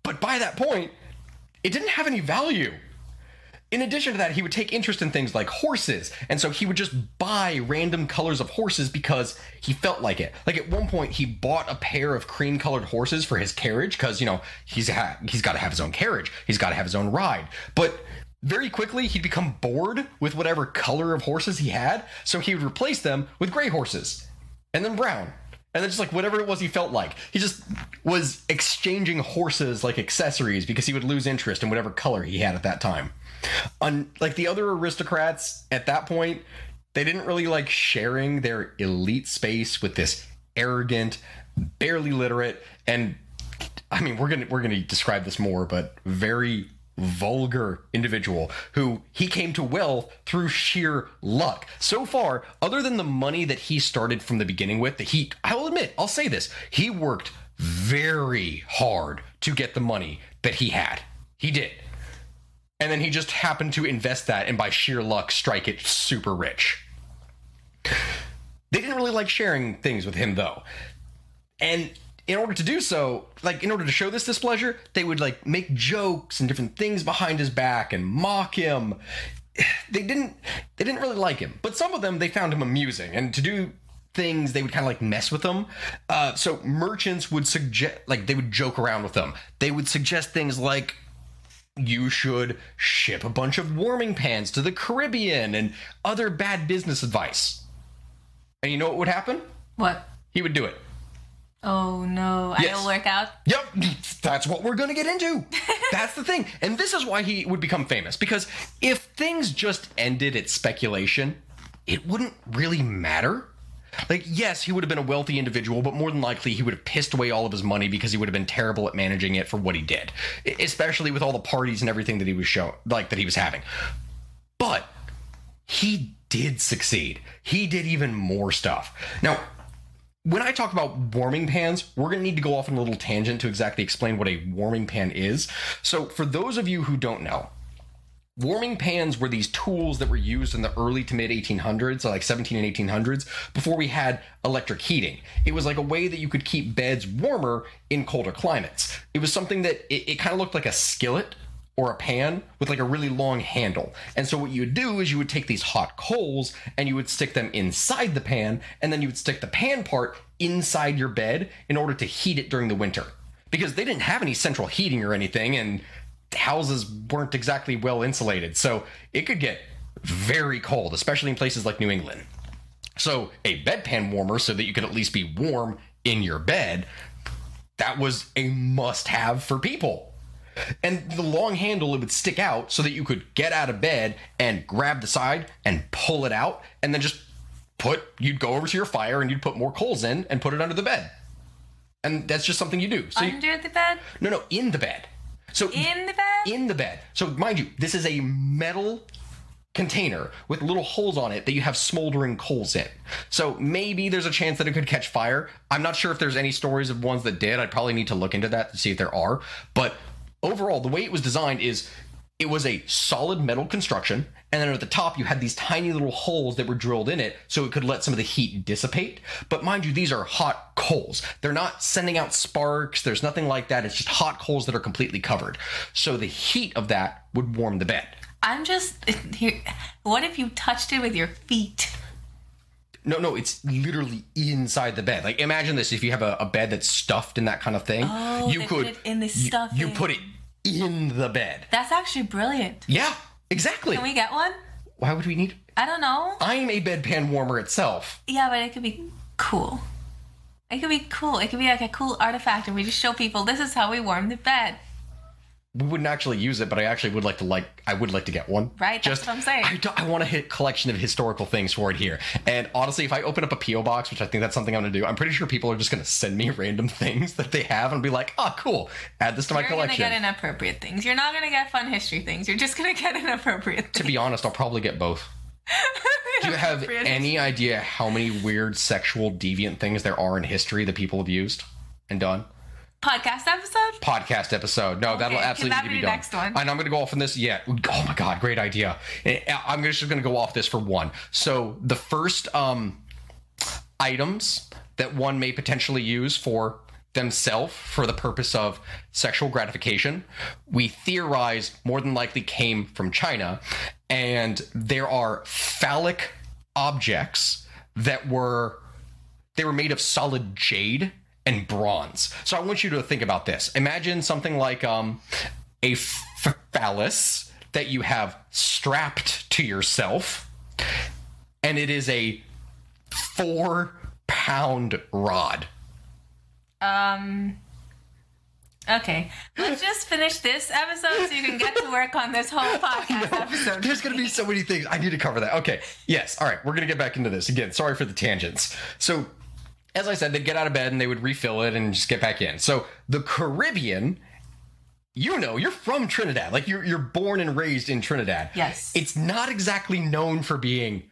But by that point, it didn't have any value. In addition to that, he would take interest in things like horses, and so he would just buy random colors of horses because he felt like it. Like at one point, he bought a pair of cream-colored horses for his carriage because you know he's ha- he's got to have his own carriage, he's got to have his own ride. But very quickly, he'd become bored with whatever color of horses he had, so he would replace them with gray horses, and then brown, and then just like whatever it was he felt like. He just was exchanging horses like accessories because he would lose interest in whatever color he had at that time. Un- like the other aristocrats at that point, they didn't really like sharing their elite space with this arrogant, barely literate, and I mean we're gonna we're gonna describe this more, but very vulgar individual who he came to wealth through sheer luck. So far, other than the money that he started from the beginning with, that he I will admit, I'll say this, he worked very hard to get the money that he had. He did. And then he just happened to invest that and by sheer luck strike it super rich. They didn't really like sharing things with him though. And in order to do so, like in order to show this displeasure, they would like make jokes and different things behind his back and mock him. They didn't they didn't really like him, but some of them they found him amusing. And to do things they would kind of like mess with them. Uh, so merchants would suggest like they would joke around with them. They would suggest things like you should ship a bunch of warming pans to the Caribbean and other bad business advice. And you know what would happen? What? He would do it. Oh no! Yes. I'll work out. Yep, that's what we're to get into. that's the thing. And this is why he would become famous because if things just ended at speculation, it wouldn't really matter. Like, yes, he would have been a wealthy individual, but more than likely he would have pissed away all of his money because he would have been terrible at managing it for what he did, especially with all the parties and everything that he was showing, like that he was having. But he did succeed. He did even more stuff. Now, when I talk about warming pans, we're going to need to go off on a little tangent to exactly explain what a warming pan is. So, for those of you who don't know, warming pans were these tools that were used in the early to mid 1800s, so like 17 and 1800s, before we had electric heating. It was like a way that you could keep beds warmer in colder climates. It was something that it, it kind of looked like a skillet or a pan with like a really long handle. And so what you would do is you would take these hot coals and you would stick them inside the pan and then you would stick the pan part inside your bed in order to heat it during the winter. Because they didn't have any central heating or anything and houses weren't exactly well insulated. So it could get very cold, especially in places like New England. So a bedpan warmer so that you could at least be warm in your bed, that was a must have for people. And the long handle, it would stick out so that you could get out of bed and grab the side and pull it out, and then just put, you'd go over to your fire and you'd put more coals in and put it under the bed. And that's just something you do. So you- Under the bed? no, no, in the bed. So In the bed? in the bed. So mind you, this is a metal container with little holes on it that you have smoldering coals in. So maybe there's a chance that it could catch fire. I'm not sure if there's any stories of ones that did. I'd probably need to look into that to see if there are. But overall, the way it was designed is it was a solid metal construction and then at the top you had these tiny little holes that were drilled in it so it could let some of the heat dissipate. But mind you these are hot coals. They're not sending out sparks. There's nothing like that. It's just hot coals that are completely covered. So the heat of that would warm the bed. I'm just. What if you touched it with your feet? no no it's literally inside the bed. Like imagine this. If you have a, a bed that's stuffed in that kind of thing Oh, you could in the you- you put it in the bed That's actually brilliant. yeah exactly Can we get one? why would we need I don't know. i'm a bedpan warmer itself Yeah, but it could be cool. It could be cool. It could be like a cool artifact, and we just show people this is how we warm the bed. We wouldn't actually use it, but I actually would like to like I would like to get one. Right, that's Just what I'm saying. I, I want a hit collection of historical things for it here. And honestly, if I open up a PO box, which I think that's something I'm gonna do, I'm pretty sure people are just gonna send me random things that they have and be like, oh, cool, add this to my collection." You're gonna get inappropriate things. You're not gonna get fun history things. You're just gonna get inappropriate to be honest, I'll probably get both. Do you have any idea how many weird sexual deviant things there are in history that people have used and done? Podcast episode? podcast episode. No, that'll can absolutely that need to be be done. next one? And I'm going to go off on this. Yeah. Oh my god, great idea. Eh, I'm just going to go off this for one. So the first um, items that one may potentially use for themselves for the purpose of sexual gratification, we theorize more than likely came from China, and there are phallic objects that were they were made of solid jade and bronze. So I want you to think about this. Imagine something like um, a phallus that you have strapped to yourself, and it is a four pound rod. Um. Okay, let's just finish this episode so you can get to work on this whole podcast episode. There's going to be so many things. I need to cover that. Okay. Yes. All right. We're going to get back into this. Again, sorry for the tangents. So, as I said, they'd get out of bed and they would refill it and just get back in. So, the Caribbean, you know, you're from Trinidad. Like, you're, you're born and raised in Trinidad. Yes. It's not exactly known for being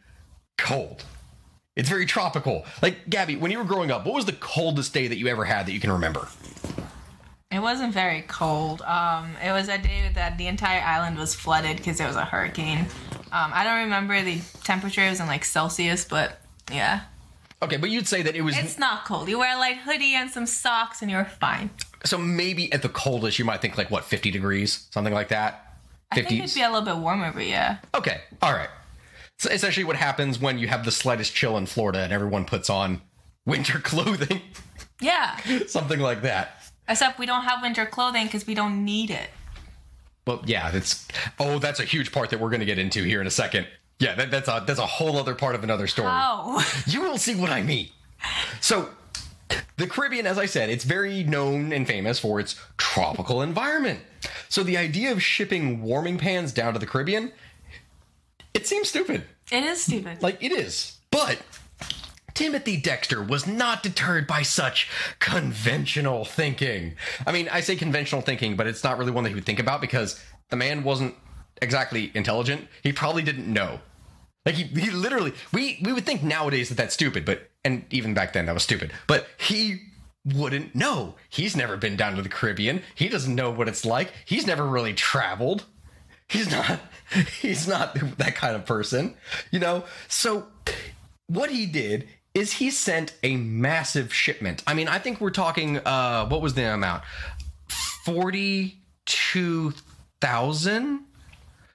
cold. It's very tropical. Like, Gabby, when you were growing up, what was the coldest day that you ever had that you can remember? It wasn't very cold. Um, it was a day that the entire island was flooded because there was a hurricane. Um, I don't remember the temperature. It was in like Celsius, but yeah, Okay, but you'd say that it was. it's not cold. You wear a light hoodie and some socks, and you're fine. so maybe at the coldest, you might think like, what, 50 degrees? Something like that? I think it'd be a little bit warmer, but yeah. Okay, all right. So essentially, what happens when you have the slightest chill in Florida and everyone puts on winter clothing, Yeah. something like that. Except we don't have winter clothing because we don't need it. Well, yeah, that's oh, that's a huge part that we're going to get into here in a second. Yeah, that, that's a that's a whole other part of another story. Oh. You will see what I mean. So, the Caribbean, as I said, it's very known and famous for its tropical environment. So, the idea of shipping warming pans down to the Caribbean, it seems stupid. It is stupid. Like it is. But Timothy Dexter was not deterred by such conventional thinking. I mean, I say conventional thinking, but it's not really one that he would think about because the man wasn't exactly intelligent. He probably didn't know. Like he, he literally we we would think nowadays that that's stupid, but and even back then that was stupid. But he wouldn't know. He's never been down to the Caribbean. He doesn't know what it's like. He's never really traveled. He's not he's not that kind of person, you know? So what he did is he sent a massive shipment. I mean, I think we're talking uh what was the amount? 42,000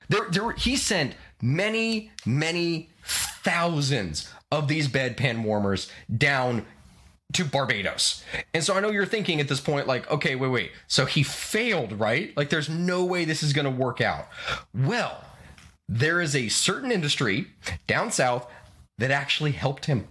there, there, he sent many, many thousands of these bedpan warmers down to Barbados. And so I know you're thinking at this point, like, okay, wait, wait. So he failed, right? Like, there's no way this is going to work out. Well, there is a certain industry down south that actually helped him.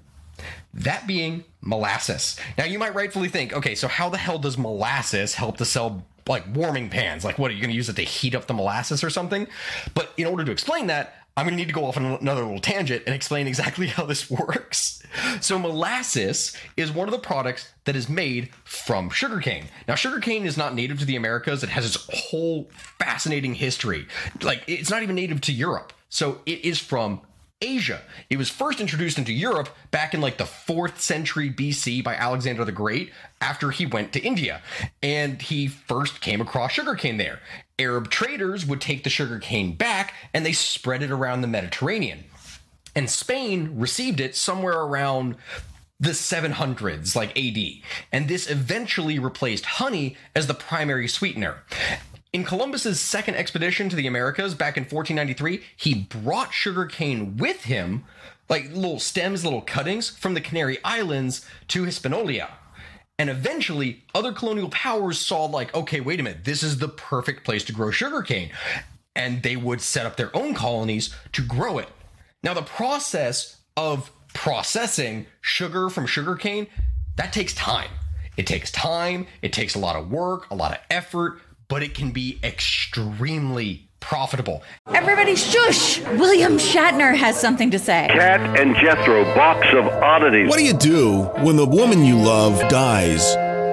That being molasses. Now, you might rightfully think, okay, so how the hell does molasses help to sell like warming pans? Like, what are you going to use it to heat up the molasses or something? But in order to explain that, I'm going to need to go off on another little tangent and explain exactly how this works. So, molasses is one of the products that is made from sugarcane. Now, sugarcane is not native to the Americas, it has its whole fascinating history. Like, it's not even native to Europe. So, it is from Asia. It was first introduced into Europe back in like the 4th century BC by Alexander the Great after he went to India. And he first came across sugarcane there. Arab traders would take the sugarcane back and they spread it around the Mediterranean. And Spain received it somewhere around the 700s, like AD. And this eventually replaced honey as the primary sweetener. In Columbus's second expedition to the Americas back in 1493, he brought sugarcane with him, like little stems, little cuttings from the Canary Islands to Hispaniola. And eventually, other colonial powers saw, like, okay, wait a minute, this is the perfect place to grow sugarcane. And they would set up their own colonies to grow it. Now, the process of processing sugar from sugarcane, that takes time. It takes time, it takes a lot of work, a lot of effort, but it can be extremely profitable. Everybody shush! William Shatner has something to say. Kat and Jethro, box of oddities. What do you do when the woman you love dies?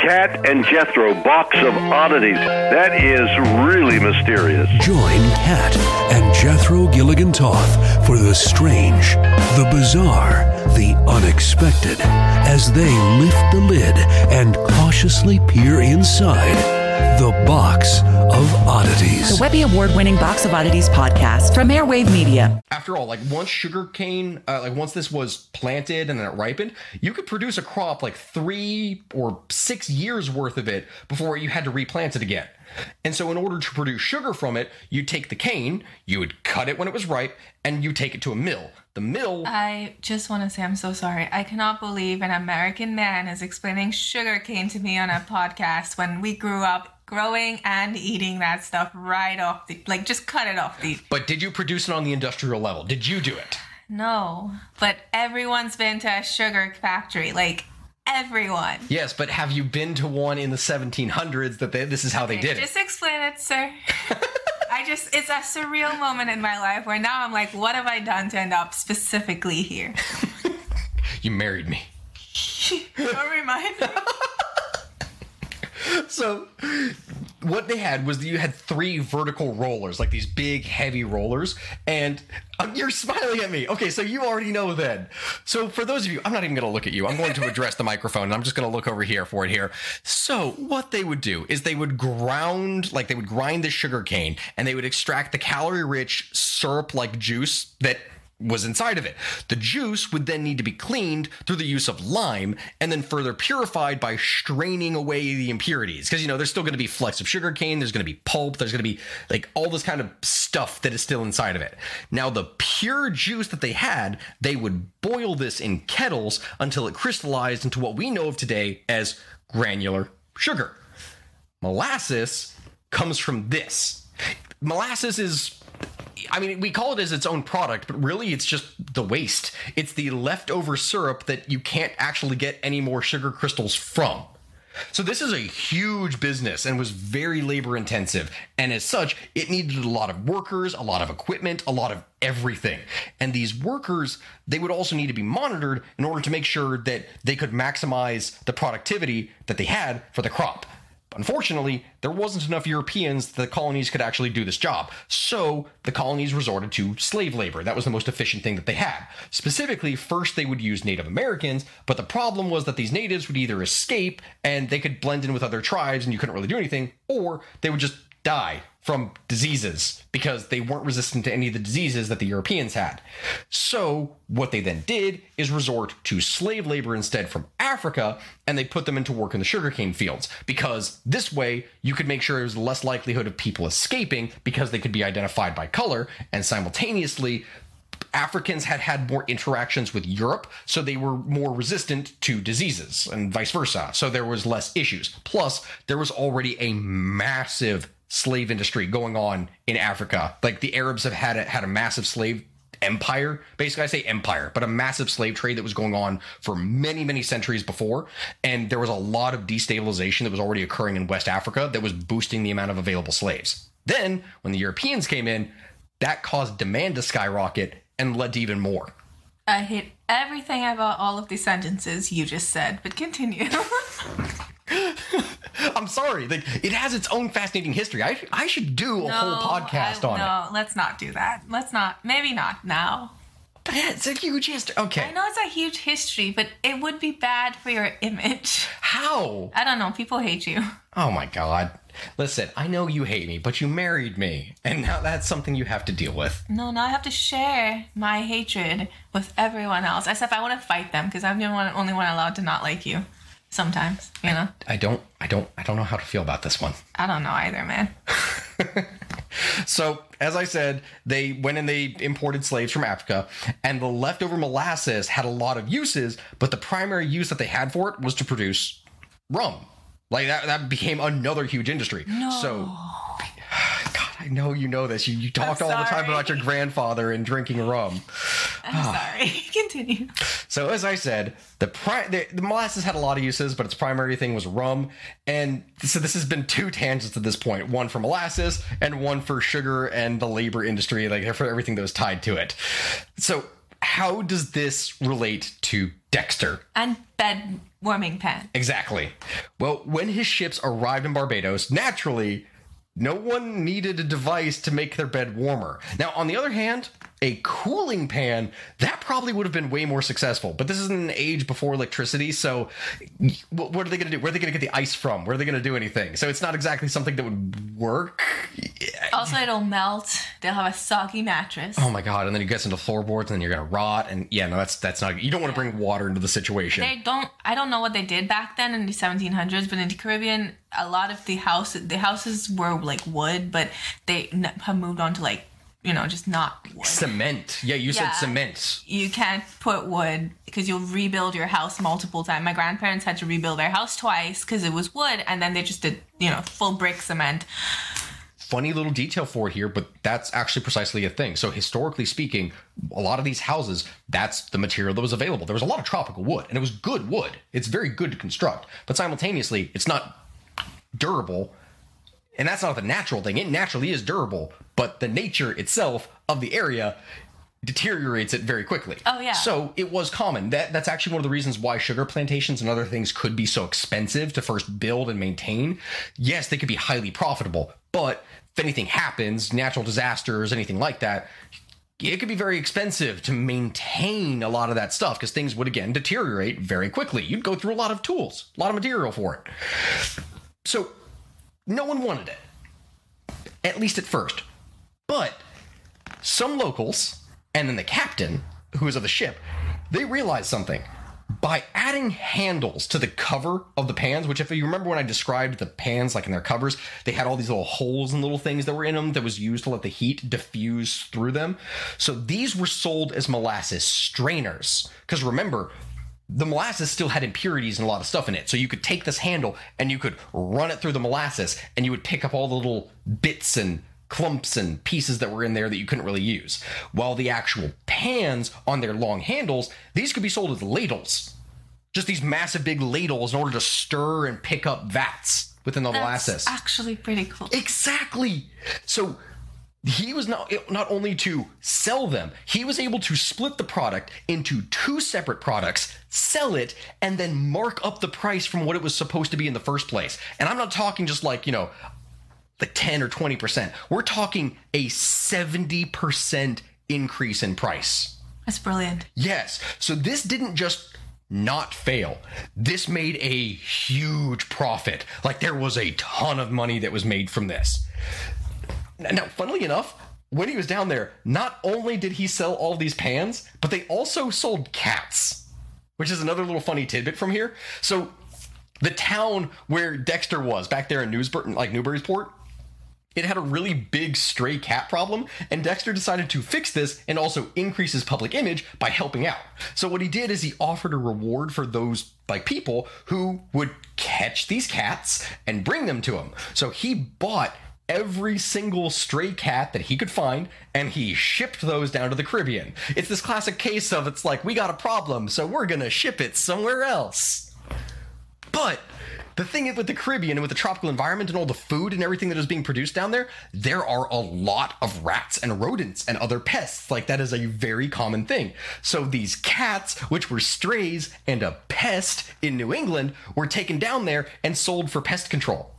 Kat and Jethro, box of oddities. That is really mysterious. Join Kat and Jethro Gilligan Toth for the strange, the bizarre, the unexpected as they lift the lid and cautiously peer inside the box of oddities. The Webby Award winning Box of Oddities podcast from Airwave Media. After all, like once sugarcane, uh, like once this was planted and then it ripened, you could produce a crop like three or six years worth of it before you had to replant it again. And so, in order to produce sugar from it, you take the cane, you would cut it when it was ripe, and you take it to a mill. The mill. I just want to say I'm so sorry. I cannot believe an American man is explaining sugarcane to me on a podcast when we grew up growing and eating that stuff right off the like just cut it off the But did you produce it on the industrial level? Did you do it? No. But everyone's been to a sugar factory. Like everyone. Yes, but have you been to one in the 1700s that they, this is how they did it? Just explain it, sir. I just, it's a surreal moment in my life where now I'm like, what have I done to end up specifically here? You married me. Don't remind me. so what they had was you had three vertical rollers like these big heavy rollers and uh, you're smiling at me. Okay so you already know then. So for those of you i'm not even going to look at you. I'm going to address the microphone and i'm just going to look over here for it here. So what they would do is they would ground like they would grind the sugar cane and they would extract the calorie rich syrup like juice that was inside of it. The juice would then need to be cleaned through the use of lime and then further purified by straining away the impurities. Because, you know, there's still going to be flecks of sugar cane, there's going to be pulp, there's going to be like all this kind of stuff that is still inside of it. Now, the pure juice that they had, they would boil this in kettles until it crystallized into what we know of today as granular sugar. Molasses comes from this. Molasses is I mean, we call it as its own product, but really it's just the waste. It's the leftover syrup that you can't actually get any more sugar crystals from. So this is a huge business and was very labor intensive. And as such, it needed a lot of workers, a lot of equipment, a lot of everything. And these workers, they would also need to be monitored in order to make sure that they could maximize the productivity that they had for the crop. Unfortunately, there wasn't enough Europeans that the colonies could actually do this job. So the colonies resorted to slave labor. That was the most efficient thing that they had. Specifically, first they would use Native Americans, but the problem was that these natives would either escape and they could blend in with other tribes and you couldn't really do anything, or they would just die from diseases because they weren't resistant to any of the diseases that the Europeans had. So, what they then did is resort to slave labor instead from Africa, and they put them into work in the sugarcane fields because this way you could make sure there was less likelihood of people escaping because they could be identified by color, and simultaneously, Africans had had more interactions with Europe, so they were more resistant to diseases and vice versa. So there was less issues. Plus, there was already a massive slave industry going on in Africa. Like the Arabs have had a, had a massive slave empire. Basically, I say empire, but a massive slave trade that was going on for many, many centuries before. And there was a lot of destabilization that was already occurring in West Africa that was boosting the amount of available slaves. Then, when the Europeans came in, that caused demand to skyrocket and led to even more. I hate everything about all of these sentences you just said, but continue. I'm sorry. Like it has its own fascinating history. I I should do a no, whole podcast I, on no, it. let's not do that. Let's not. Maybe not now. But it's a huge history. Okay. I know it's a huge history, but it would be bad for your image. How? I don't know. People hate you. Oh my god. Listen, I know you hate me, but you married me, and now that's something you have to deal with. No, now I have to share my hatred with everyone else, except I want to fight them because I'm the only one allowed to not like you. Sometimes, you know. I don't, I don't, I don't know how to feel about this one. I don't know either, man. So, as I said, they went and they imported slaves from Africa, and the leftover molasses had a lot of uses, but the primary use that they had for it was to produce rum. Like that, that became another huge industry. No. So, I know you know this. You, you talked all the time about your grandfather and drinking rum. I'm ah. sorry. Continue. So as I said, the, pri- the the molasses had a lot of uses, but its primary thing was rum. And so this has been two tangents at this point: one for molasses and one for sugar and the labor industry, like for everything that was tied to it. So how does this relate to Dexter? And bed warming pan. Exactly. Well, when his ships arrived in Barbados, naturally, no one needed a device to make their bed warmer. Now, on the other hand, a cooling pan, that probably would have been way more successful. But this is an age before electricity, so what what are they going to do? Where are they going to get the ice from? Where are they going to do anything? So it's not exactly something that would work. Also, it'll melt. They'll have a soggy mattress. Oh my god! And then it gets into floorboards, and then you're going to rot. And yeah, no, that's that's not. You don't want to bring water into the situation. They don't. I don't know what they did back then in the 1700s, but in the Caribbean, a lot of the house the houses were like wood, but they have moved on to like you know just not wood. Cement. Yeah, you said cement. You can't put wood because you'll rebuild your house multiple times. My grandparents had to rebuild their house twice because it was wood, and then they just did you know full brick cement. funny little detail for it here, but that's actually precisely a thing. So historically speaking, a lot of these houses, that's the material that was available. There was a lot of tropical wood, and it was good wood. It's very good to construct, but simultaneously, it's not durable. And that's not the natural thing. It naturally is durable, but the nature itself of the area deteriorates it very quickly. Oh, yeah. So it was common. That that's actually one of the reasons why sugar plantations and other things could be so expensive to first build and maintain. Yes, they could be highly profitable, but if anything happens, natural disasters, anything like that, it could be very expensive to maintain a lot of that stuff because things would again deteriorate very quickly. You'd go through a lot of tools, a lot of material for it. So no one wanted it, at least at first. But some locals and then the captain, who is of the ship, they realized something. By adding handles to the cover of the pans, which if you remember when I described the pans like in their covers, they had all these little holes and little things that were in them that was used to let the heat diffuse through them. So these were sold as molasses strainers. Because remember, the molasses still had impurities and a lot of stuff in it. So you could take this handle and you could run it through the molasses and you would pick up all the little bits and clumps and pieces that were in there that you couldn't really use. While the actual pans on their long handles, these could be sold as ladles. Just these massive big ladles in order to stir and pick up vats within the That's molasses. actually pretty cool. Exactly. So he was not not only to sell them, he was able to split the product into two separate products, sell it, and then mark up the price from what it was supposed to be in the first place. And I'm not talking just like, you know, like 10 or 20%. We're talking a 70% increase in price. That's brilliant. Yes. So this didn't just not fail. This made a huge profit. Like there was a ton of money that was made from this. Now, funnily enough, when he was down there, not only did he sell all these pans, but they also sold cats, which is another little funny tidbit from here. So, the town where Dexter was back there in like Newburyport, it had a really big stray cat problem, and Dexter decided to fix this and also increase his public image by helping out. So what he did is he offered a reward for those like people who would catch these cats and bring them to him. So he bought every single stray cat that he could find and he shipped those down to the Caribbean. It's this classic case of it's like we got a problem, so we're to ship it somewhere else. But the thing with the Caribbean and with the tropical environment and all the food and everything that is being produced down there, there are a lot of rats and rodents and other pests. Like that is a very common thing. So these cats, which were strays and a pest in New England, were taken down there and sold for pest control.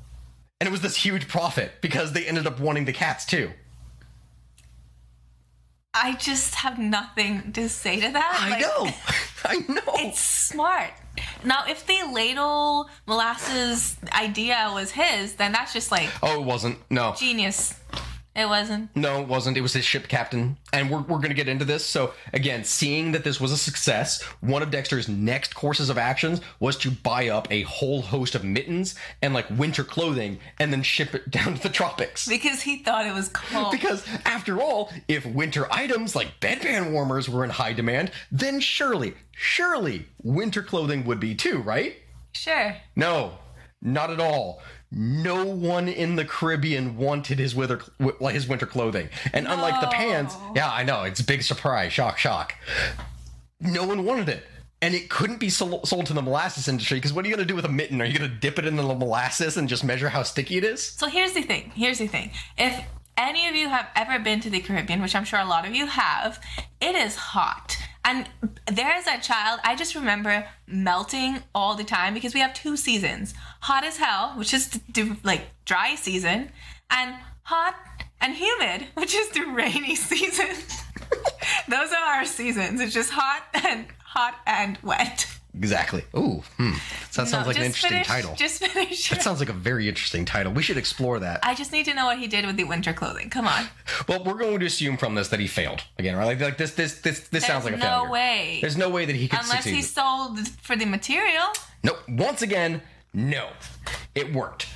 And it was this huge profit because they ended up wanting the cats too. I just have nothing to say to that. I know. I know. It's smart. Now, if the ladle molasses idea was his, then that's just like Oh, it wasn't. No. genius. It wasn't. No, it wasn't. It was his ship captain. And we're, we're going to get into this. So, again, seeing that this was a success, one of Dexter's next courses of actions was to buy up a whole host of mittens and like winter clothing and then ship it down to the tropics. Because he thought it was cool. Because after all, if winter items like bedpan warmers were in high demand, then surely, surely winter clothing would be too, right? Sure. No, not at all. No one in the Caribbean wanted his winter his winter clothing, and unlike the pants, oh. yeah, I know it's a big surprise, shock, shock. No one wanted it, and it couldn't be sold, sold to the molasses industry because what are you going to do with a mitten? Are you going to dip it in the molasses and just measure how sticky it is? So here's the thing. Here's the thing. If any of you have ever been to the Caribbean, which I'm sure a lot of you have, it is hot. And there as a child, I just remember melting all the time because we have two seasons hot as hell, which is the like dry season, and hot and humid, which is the rainy season. Those are our seasons. It's just hot and hot and wet. Exactly. Ooh, hmm. So that sounds No, like an interesting finish- title. Just finish. That sounds like a very interesting title. We should explore that. I just need to know what he did with the winter clothing. Come on. Well, we're going to assume from this that he failed again, right? Like, like this, this, this, this sounds like a no failure. way. There's no way that he could Unless succeed. he sold for the material. Nope. Once again, no. It worked.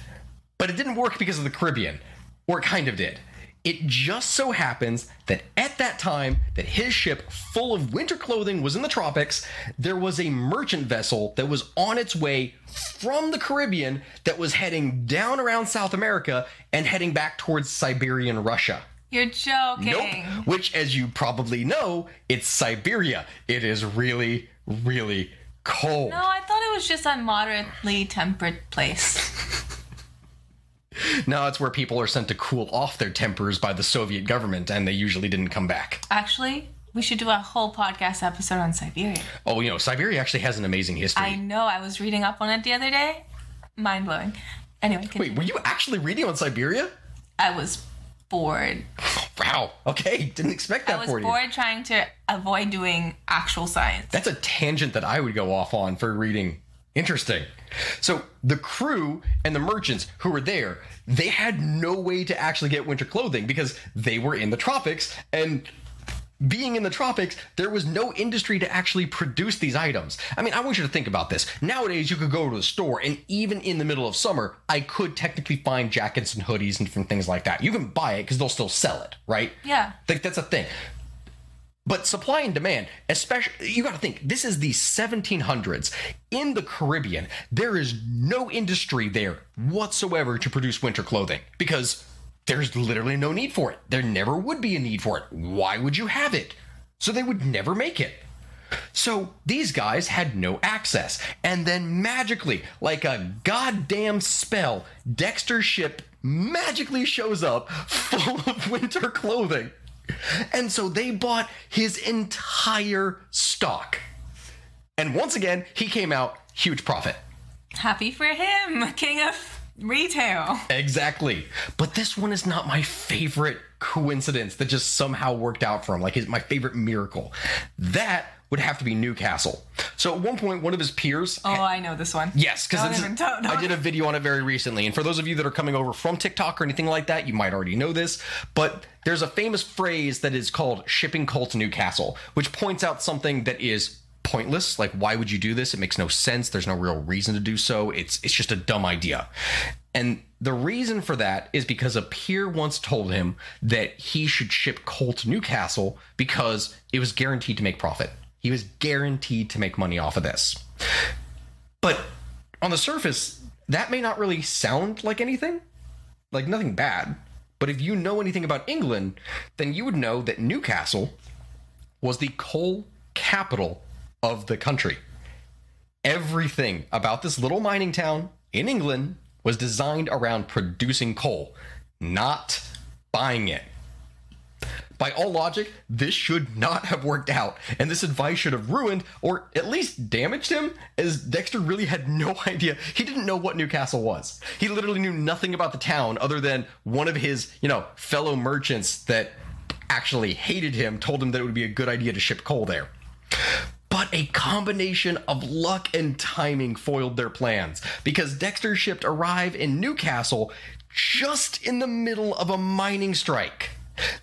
But it didn't work because of the Caribbean. Or it kind of did. It just so happens that at that time that his ship full of winter clothing was in the tropics, there was a merchant vessel that was on its way from the Caribbean that was heading down around South America and heading back towards Siberian Russia. You're joking. Nope. Which, as you probably know, it's Siberia. It is really, really cold. No, I thought it was just a moderately temperate place. No, it's where people are sent to cool off their tempers by the Soviet government, and they usually didn't come back. Actually, we should do a whole podcast episode on Siberia. Oh, you know, Siberia actually has an amazing history. I know. I was reading up on it the other day. Mind blowing. Anyway, continue. Wait, were you actually reading on Siberia? I was bored. Wow. Okay, didn't expect that I was for you. bored trying to avoid doing actual science. That's a tangent that I would go off on for reading. Interesting. So the crew and the merchants who were there, they had no way to actually get winter clothing because they were in the tropics and being in the tropics, there was no industry to actually produce these items. I mean, I want you to think about this. Nowadays, you could go to the store, and even in the middle of summer, I could technically find jackets and hoodies and different things like that. You can buy it because they'll still sell it, right? Yeah. Like that's a thing. But supply and demand, especially, you got to think this is the 1700s in the Caribbean. There is no industry there whatsoever to produce winter clothing because there's literally no need for it. There never would be a need for it. Why would you have it? So they would never make it. So these guys had no access. And then magically, like a goddamn spell, Dexter's ship magically shows up full of winter clothing. And so they bought his entire stock. And once again, he came out huge profit. Happy for him, king of retail. Exactly. But this one is not my favorite coincidence that just somehow worked out for him. Like his, my favorite miracle. That would have to be Newcastle. So at one point, one of his peers. Oh, I know this one. Yes, because I did a video on it very recently. And for those of you that are coming over from TikTok or anything like that, you might already know this. But there's a famous phrase that is called shipping coal to Newcastle, which points out something that is pointless. Like, why would you do this? It makes no sense. There's no real reason to do so. It's it's just a dumb idea. And the reason for that is because a peer once told him that he should ship coal to Newcastle because it was guaranteed to make profit. He was guaranteed to make money off of this. But on the surface, that may not really sound like anything, like nothing bad. But if you know anything about England, then you would know that Newcastle was the coal capital of the country. Everything about this little mining town in England was designed around producing coal, not buying it. By all logic, this should not have worked out, and this advice should have ruined or at least damaged him, as Dexter really had no idea. He didn't know what Newcastle was. He literally knew nothing about the town other than one of his, you know, fellow merchants that actually hated him told him that it would be a good idea to ship coal there. But a combination of luck and timing foiled their plans because Dexter's ship arrived in Newcastle just in the middle of a mining strike.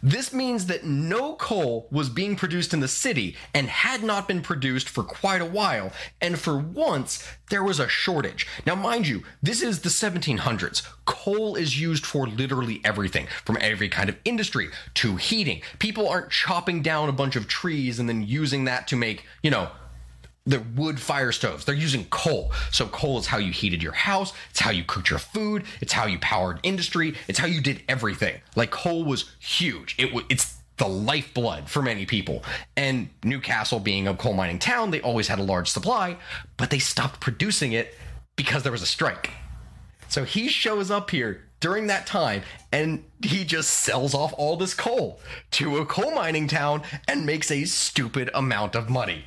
This means that no coal was being produced in the city and had not been produced for quite a while, and for once, there was a shortage. Now, mind you, this is the 1700s. Coal is used for literally everything, from every kind of industry to heating. People aren't chopping down a bunch of trees and then using that to make, you know, the wood fire stoves. They're using coal. So coal is how you heated your house. It's how you cooked your food. It's how you powered industry. It's how you did everything. Like coal was huge. It was it's the lifeblood for many people. And Newcastle being a coal mining town, they always had a large supply, but they stopped producing it because there was a strike. So he shows up here during that time and he just sells off all this coal to a coal mining town and makes a stupid amount of money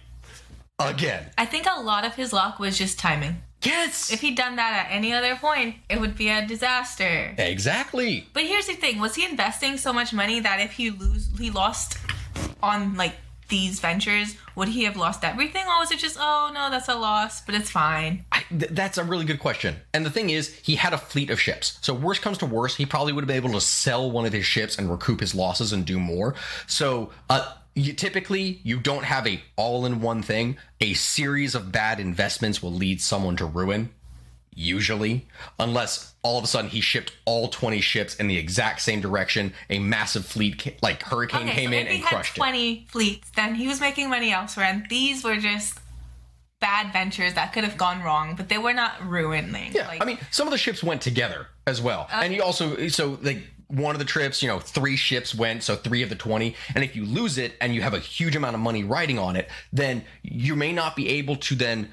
again. I think a lot of his luck was just timing. Yes. If he'd done that at any other point, it would be a disaster. Exactly. But here's the thing: was he investing so much money that if he lose, he lost on like these ventures, would he have lost everything, or was it just, oh no, that's a loss, but it's fine? I, th- that's a really good question. And the thing is, he had a fleet of ships. So worst comes to worst, he probably would have been able to sell one of his ships and recoup his losses and do more. So. uh you, typically you don't have a all-in-one thing. A series of bad investments will lead someone to ruin usually unless all of a sudden he shipped all 20 ships in the exact same direction. A massive fleet ca- like hurricane Okay, came so in if he and had crushed it. 20 fleets, then he was making money elsewhere, and these were just bad ventures that could have gone wrong, but they were not ruining. yeah like, i mean some of the ships went together as well. And you also so like one of the trips you know three ships went so three of the 20 and if you lose it and you have a huge amount of money riding on it then you may not be able to then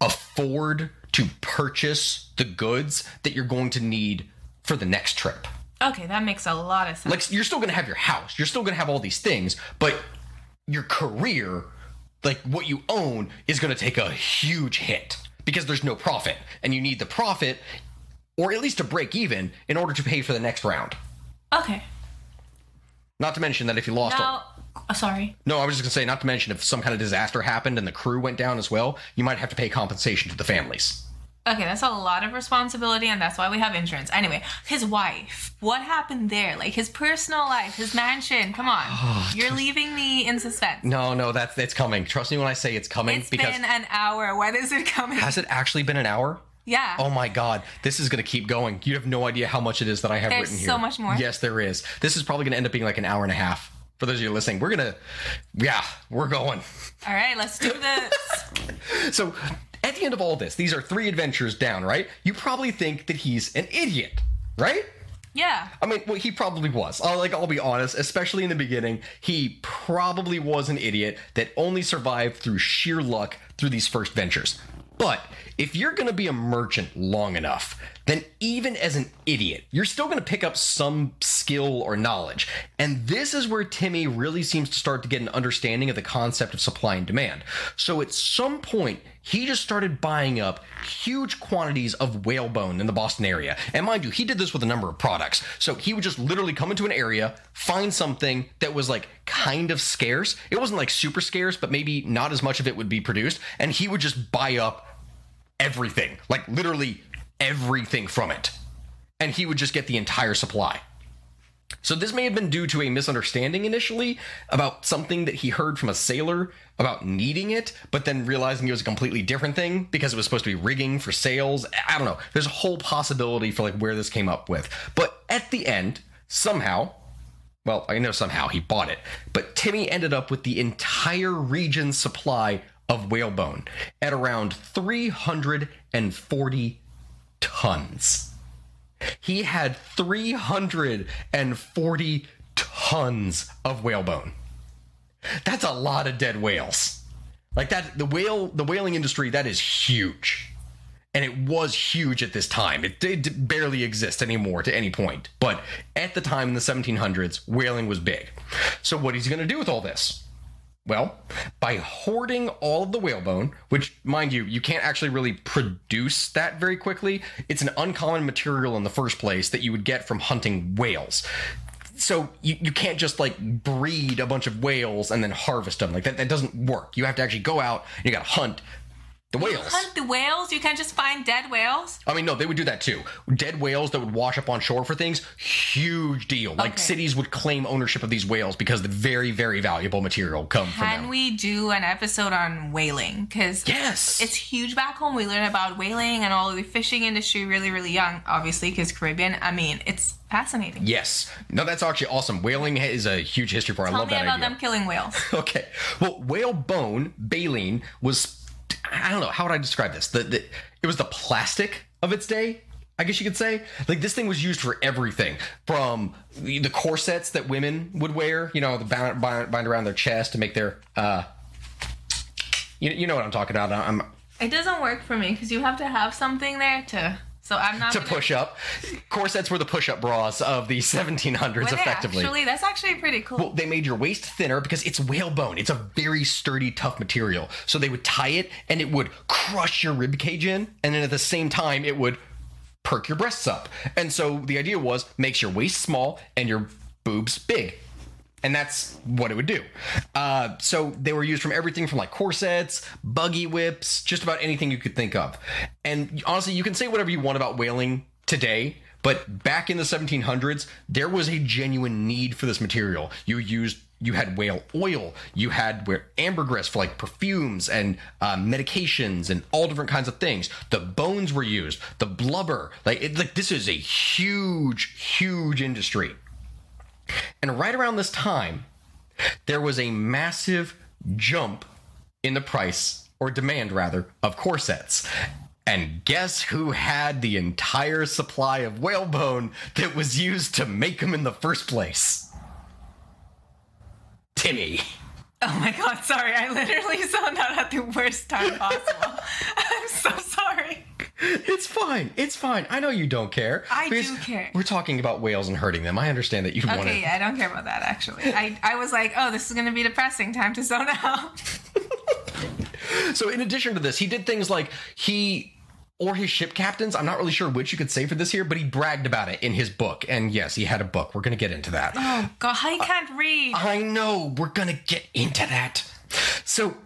afford to purchase the goods that you're going to need for the next trip. Okay, that makes a lot of sense. like you're still going to have your house. You're still going to have all these things but your career like what you own is going to take a huge hit because there's no profit and you need the profit or at least to break even in order to pay for the next round okay, not to mention that if you lost now, oh, sorry. no i was just going to say not to mention if some kind of disaster happened and the crew went down as well you might have to pay compensation to the families Okay, that's a lot of responsibility, and that's why we have insurance. Anyway, his wife. What happened there? Like his personal life, his mansion. Come on, Oh, you're leaving me in suspense. No, no, that's it's coming. Trust me when I say it's coming It's because been an hour. When is it coming? has it actually been an hour? Yeah. Oh my god, this is gonna keep going. You have no idea how much it is that I have There's written here. so much more. Yes, there is. This is probably gonna end up being like an hour and a half. For those of you listening, we're gonna, yeah, we're going. All right, let's do this. So, at the end of all this, these are three adventures down, right? You probably think that he's an idiot, right? yeah. I mean, well, he probably was. I'll, like, I'll be honest. Especially in the beginning, he probably was an idiot that only survived through sheer luck through these first ventures. But if you're going to be a merchant long enough, then even as an idiot, you're still going to pick up some skill or knowledge. And this is where Timmy really seems to start to get an understanding of the concept of supply and demand. So at some point, he just started buying up huge quantities of whalebone in the Boston area. And mind you, he did this with a number of products. So he would just literally come into an area, find something that was like kind of scarce. It wasn't like super scarce, but maybe not as much of it would be produced. And he would just buy up everything, like literally everything from it. And he would just get the entire supply. So this may have been due to a misunderstanding initially about something that he heard from a sailor about needing it, but then realizing it was a completely different thing because it was supposed to be rigging for sails. I don't know. There's a whole possibility for like where this came up with. But at the end, somehow, well, I know somehow he bought it, but Timmy ended up with the entire region's supply of whalebone at around 340 tons. He had 340 tons of whalebone. That's a lot of dead whales. Like that the whale the whaling industry that is huge. And it was huge at this time. It did barely exist anymore to any point. But at the time in the 1700s, whaling was big. So what is he going to do with all this? Well, by hoarding all of the whalebone, which, mind you, you can't actually really produce that very quickly, it's an uncommon material in the first place that you would get from hunting whales. So you, you can't just like breed a bunch of whales and then harvest them. Like that, that doesn't work. You have to actually go out and you gotta hunt the whales. Hunt the whales. You can't just find dead whales. I mean, no, they would do that too. Dead whales that would wash up on shore for things, huge deal. Like cities would claim ownership of these whales because the very, very valuable material come from Can them. we do an episode on whaling? Because yes, it's huge back home. We learn about whaling and all of the fishing industry really, really young. Obviously, because Caribbean. I mean, it's fascinating. Yes. No, that's actually awesome. Whaling is a huge history for. I Tell love me that about idea. them killing whales. Okay. Well, whale bone, baleen, was I don't know, how would I describe this? The, the it was the plastic of its day. I guess you could say. Like this thing was used for everything from the corsets that women would wear, you know, the bind, bind, bind around their chest to make their uh you, you know what I'm talking about. I'm It doesn't work for me because you have to have something there to. So I'm not to gonna- push up. Corsets were the push-up bras of the 1700s Were effectively. Actually, that's actually pretty cool. Well, they made your waist thinner because it's whalebone. It's a very sturdy, tough material. So they would tie it and it would crush your rib cage in, and then at the same time it would perk your breasts up. And so the idea was makes your waist small and your boobs big. And that's what it would do. Uh, so they were used from everything from like corsets, buggy whips, just about anything you could think of. And honestly, you can say whatever you want about whaling today, but back in the 1700s, there was a genuine need for this material. You used you had whale oil, you had where ambergris for like perfumes and uh, medications and all different kinds of things. The bones were used, the blubber, like it, like this is a huge, huge industry. And right around this time, there was a massive jump in the price, or demand rather, of corsets. And guess who had the entire supply of whalebone that was used to make them in the first place? Timmy. Oh my god, sorry. I literally zoned out at the worst time possible. I'm so sorry. It's fine. It's fine. I know you don't care. I do care. We're talking about whales and hurting them. I understand that you want to. Okay, yeah, I don't care about that actually. I, I was like, oh, this is gonna be depressing. Time to zone out. So in addition to this, he did things like he or his ship captains, I'm not really sure which you could say for this here, but he bragged about it in his book. And yes, he had a book. We're going to get into that. Oh god, I can't read. I know. We're going to get into that. So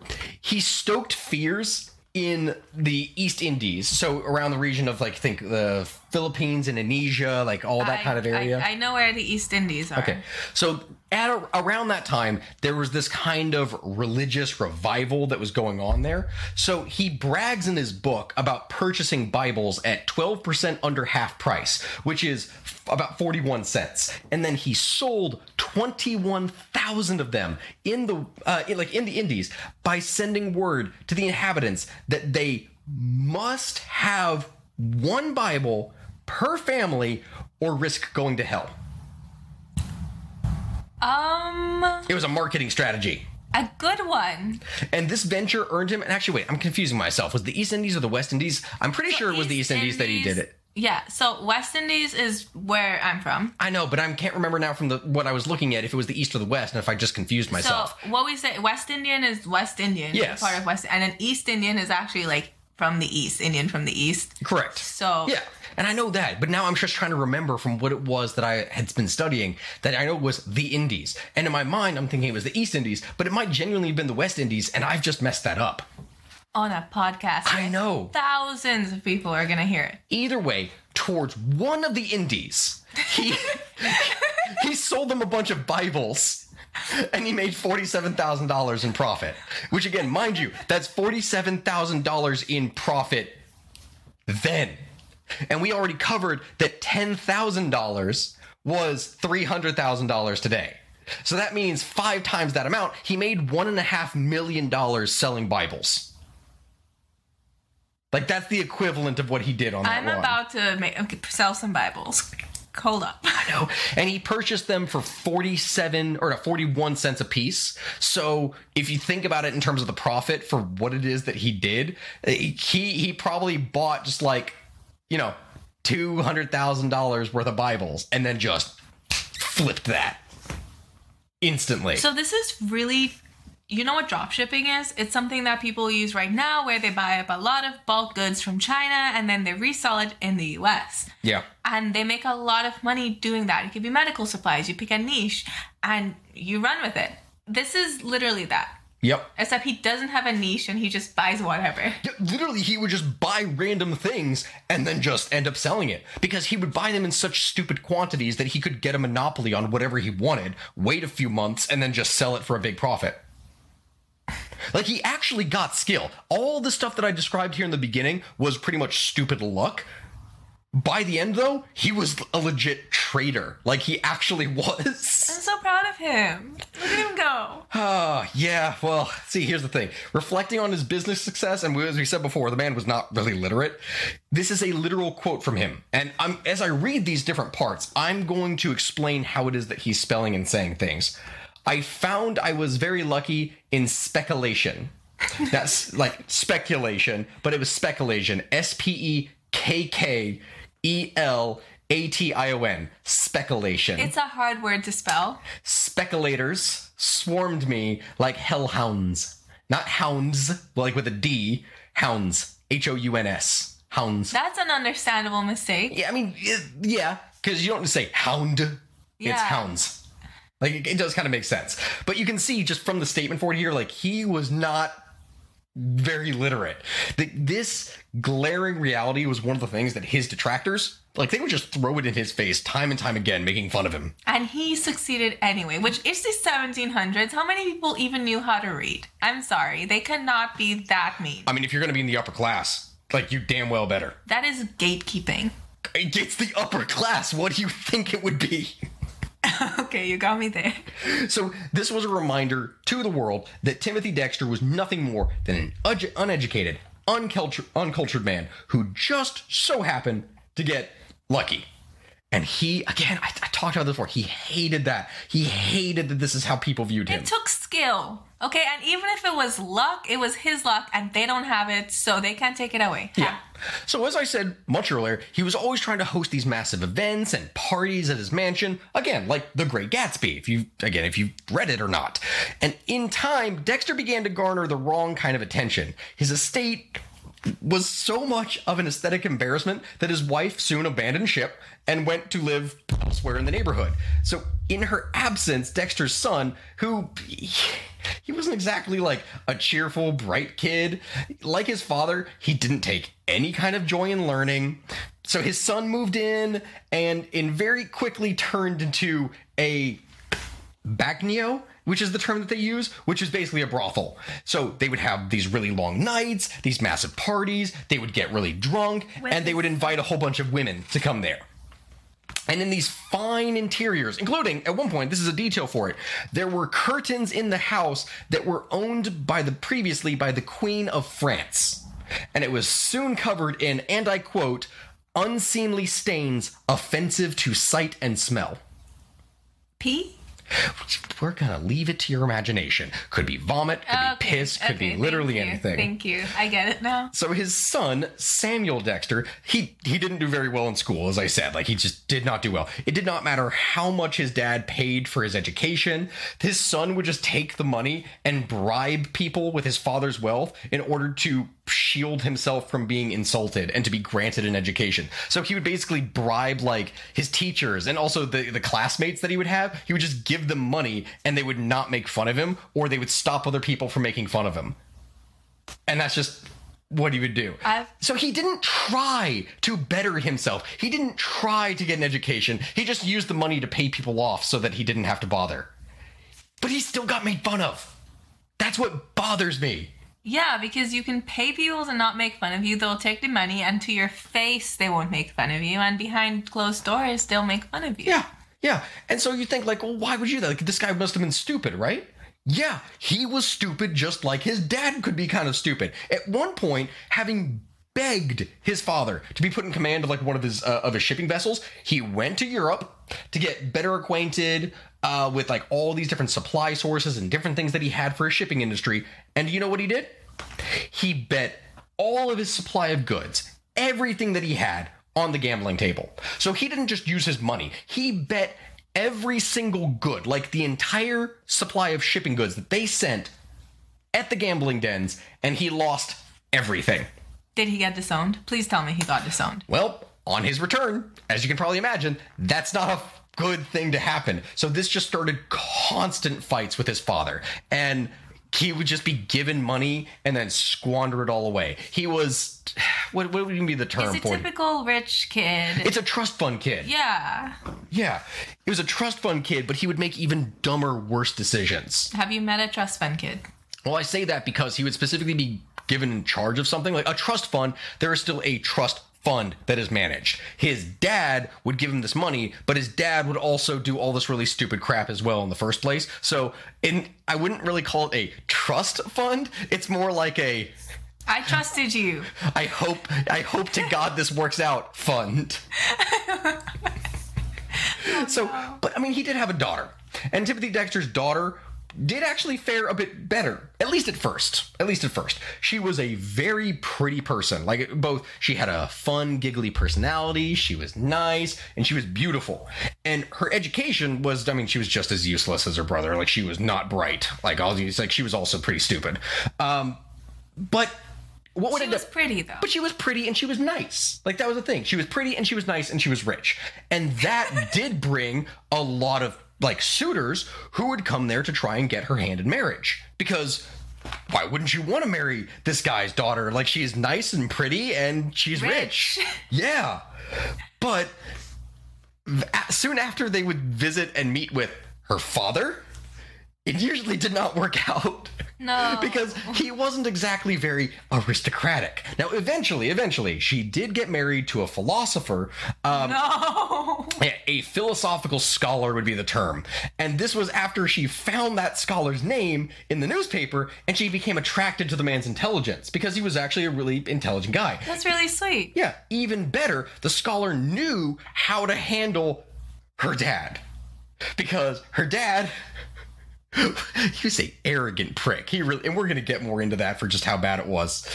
he stoked fears in the East Indies, so around the region of like think the Philippines, Indonesia, like all that I- kind of area. I, I know where the East Indies are. Okay. So at a, around that time, there was this kind of religious revival that was going on there. So he brags in his book about purchasing Bibles at 12% under half price, which is about 41 cents. And then he sold 21,000 of them in the uh, in, like in the Indies by sending word to the inhabitants that they must have one Bible per family or risk going to hell. Um, It was a marketing strategy. a good one. And this venture earned him. And actually, wait, I'm confusing myself. Was the East Indies or the West Indies? I'm pretty sure it was the East Indies, that he did it. Yeah. So West Indies is where I'm from. I know, but I can't remember now from the what I was looking at if it was the East or the West, and if I just confused myself. So what we say, West Indian is West Indian. Yes. Part of West, and then East Indian is actually like from the East, Indian from the East. Correct. So Yeah, and I know that, but now I'm just trying to remember from what it was that I had been studying that I know it was the Indies, and in my mind I'm thinking it was the East Indies, but it might genuinely have been the West Indies, and I've just messed that up. on a podcast. I know. Thousands of people are gonna hear it. Either way, towards one of the Indies, he he sold them a bunch of Bibles. And he made $47,000 in profit. Which, again, mind you, that's $47,000 in profit then. And we already covered that $10,000 was $300,000 today. So that means five times that amount, he made $1.5 million selling Bibles. Like, that's the equivalent of what he did on that I'm run. about to make, okay, sell some Bibles. Hold up. I know. And he purchased them for 47 or 41 cents a piece. So if you think about it in terms of the profit for what it is that he did, eh, he he probably bought just like, you know, $200,000 worth of Bibles and then just flipped that instantly. So this is really you know what drop shipping is? It's something that people use right now where they buy up a lot of bulk goods from China and then they resell it in the US. yeah. And they make a lot of money doing that. It could be medical supplies. You pick a niche and you run with it. This is literally that. Yep. Except he doesn't have a niche and he just buys whatever. Yeah, Literally, he would just buy random things and then just end up selling it because he would buy them in such stupid quantities that he could get a monopoly on whatever he wanted, wait a few months, and then just sell it for a big profit. Like, he actually got skill. All the stuff that I described here in the beginning was pretty much stupid luck. By the end, though, he was a legit traitor. Like, he actually was. I'm so proud of him. Look at him go. Ah, yeah. Well, see, here's the thing. Reflecting on his business success, and as we said before, the man was not really literate. This is a literal quote from him, and I'm as I read these different parts, I'm going to explain how it is that he's spelling and saying things. I found I was very lucky in speculation. That's like speculation, but it was speculation. S P E K K E L A T I O N. Speculation It's a hard word to spell. speculators swarmed me like hellhounds. Not hounds, like with a D, hounds. H O U N S. Hounds. That's an understandable mistake. Yeah, I mean, yeah, because you don't say hound, Yeah. it's hounds. Like, it, it does kind of make sense. But you can see just from the statement for it here, like, he was not very literate. The, this glaring reality was one of the things that his detractors, like, they would just throw it in his face time and time again, making fun of him. And he succeeded anyway, which is the 1700s. How many people even knew how to read? I'm sorry, they could not be that mean. I mean, if you're going to be in the upper class, like, you damn well better. That is gatekeeping. It's the upper class. What do you think it would be? okay, you got me there. So, this was a reminder to the world that Timothy Dexter was nothing more than an uneducated, uncultured, uncultured man who just so happened to get lucky. And he, again, I, I talked about this before, he hated that. He hated that this is how people viewed him. It took skill. Okay, and even if it was luck, it was his luck, and they don't have it, so they can't take it away. Yeah. So as I said much earlier, he was always trying to host these massive events and parties at his mansion. Again, like The Great Gatsby, if you again, if you've read it or not. And in time, Dexter began to garner the wrong kind of attention. His estate was so much of an aesthetic embarrassment that his wife soon abandoned ship and went to live elsewhere in the neighborhood. So, in her absence, Dexter's son, who he wasn't exactly like a cheerful, bright kid, like his father, he didn't take any kind of joy in learning. So, his son moved in and in very quickly turned into a bagnio which is the term that they use, which is basically a brothel. So they would have these really long nights, these massive parties, they would get really drunk, and they would invite a whole bunch of women to come there. And in these fine interiors, including at one point, this is a detail for it, there were curtains in the house that were owned by the previously by the Queen of France. And it was soon covered in, and I quote, unseemly stains offensive to sight and smell. P? We're gonna leave it to your imagination. Could be vomit, could Okay, be piss, could okay, be literally anything. Thank you. I get it now. So his son, Samuel Dexter, he he didn't do very well in school, as I said. Like he just did not do well. It did not matter how much his dad paid for his education. His son would just take the money and bribe people with his father's wealth in order to shield himself from being insulted and to be granted an education. So he would basically bribe like his teachers and also the, the classmates that he would have. He would just give them money and they would not make fun of him or they would stop other people from making fun of him. And that's just what he would do. I've- so he didn't try to better himself. He didn't try to get an education. He just used the money to pay people off so that he didn't have to bother. But he still got made fun of. That's what bothers me. Yeah, because you can pay people to not make fun of you. They'll take the money, and to your face, they won't make fun of you. And behind closed doors, they'll make fun of you. Yeah, yeah. And so you think like, well, why would you? That? Like, this guy must have been stupid, right? Yeah, he was stupid, just like his dad could be kind of stupid. At one point, having begged his father to be put in command of like one of his uh, of his shipping vessels, he went to Europe to get better acquainted uh, with like all these different supply sources and different things that he had for his shipping industry. And you know what he did? He bet all of his supply of goods, everything that he had, on the gambling table. So he didn't just use his money; he bet every single good, like the entire supply of shipping goods that they sent at the gambling dens, and he lost everything. Did he get disowned? Please tell me he got disowned. Well, on his return, as you can probably imagine, that's not a good thing to happen. So this just started constant fights with his father. And he would just be given money and then squander it all away. He was what, what would even be the term He's a for it? typical rich kid. It's a trust fund kid. yeah. Yeah. He was a trust fund kid, but he would make even dumber, worse decisions. Have you met a trust fund kid? Well, I say that because he would specifically be given in charge of something like a trust fund. There is still a trust fund that is managed. His dad would give him this money, but his dad would also do all this really stupid crap as well in the first place. So, in I wouldn't really call it a trust fund. It's more like a I trusted you. I hope I hope to God this works out fund. so, but I mean, he did have a daughter, and Timothy Dexter's daughter did actually fare a bit better, at least at first. At least at first, she was a very pretty person. Like both, she had a fun, giggly personality. She was nice, and she was beautiful. And her education was, I mean, she was just as useless as her brother. Like she was not bright. Like all these, like she was also pretty stupid. Um, but what would She was up- pretty though. but she was pretty and she was nice. Like that was the thing. She was pretty and she was nice and she was rich. And that did bring a lot of like suitors who would come there to try and get her hand in marriage. Because why wouldn't you want to marry this guy's daughter? Like she's nice and pretty and she's rich. Yeah. But soon after they would visit and meet with her father, it usually did not work out. No. because he wasn't exactly very aristocratic. Now, eventually, eventually, she did get married to a philosopher. Um, no. A philosophical scholar would be the term. And this was after she found that scholar's name in the newspaper and she became attracted to the man's intelligence because he was actually a really intelligent guy. That's really sweet. Yeah, even better, the scholar knew how to handle her dad. Because her dad you say arrogant prick. He really and we're going to get more into that for just how bad it was.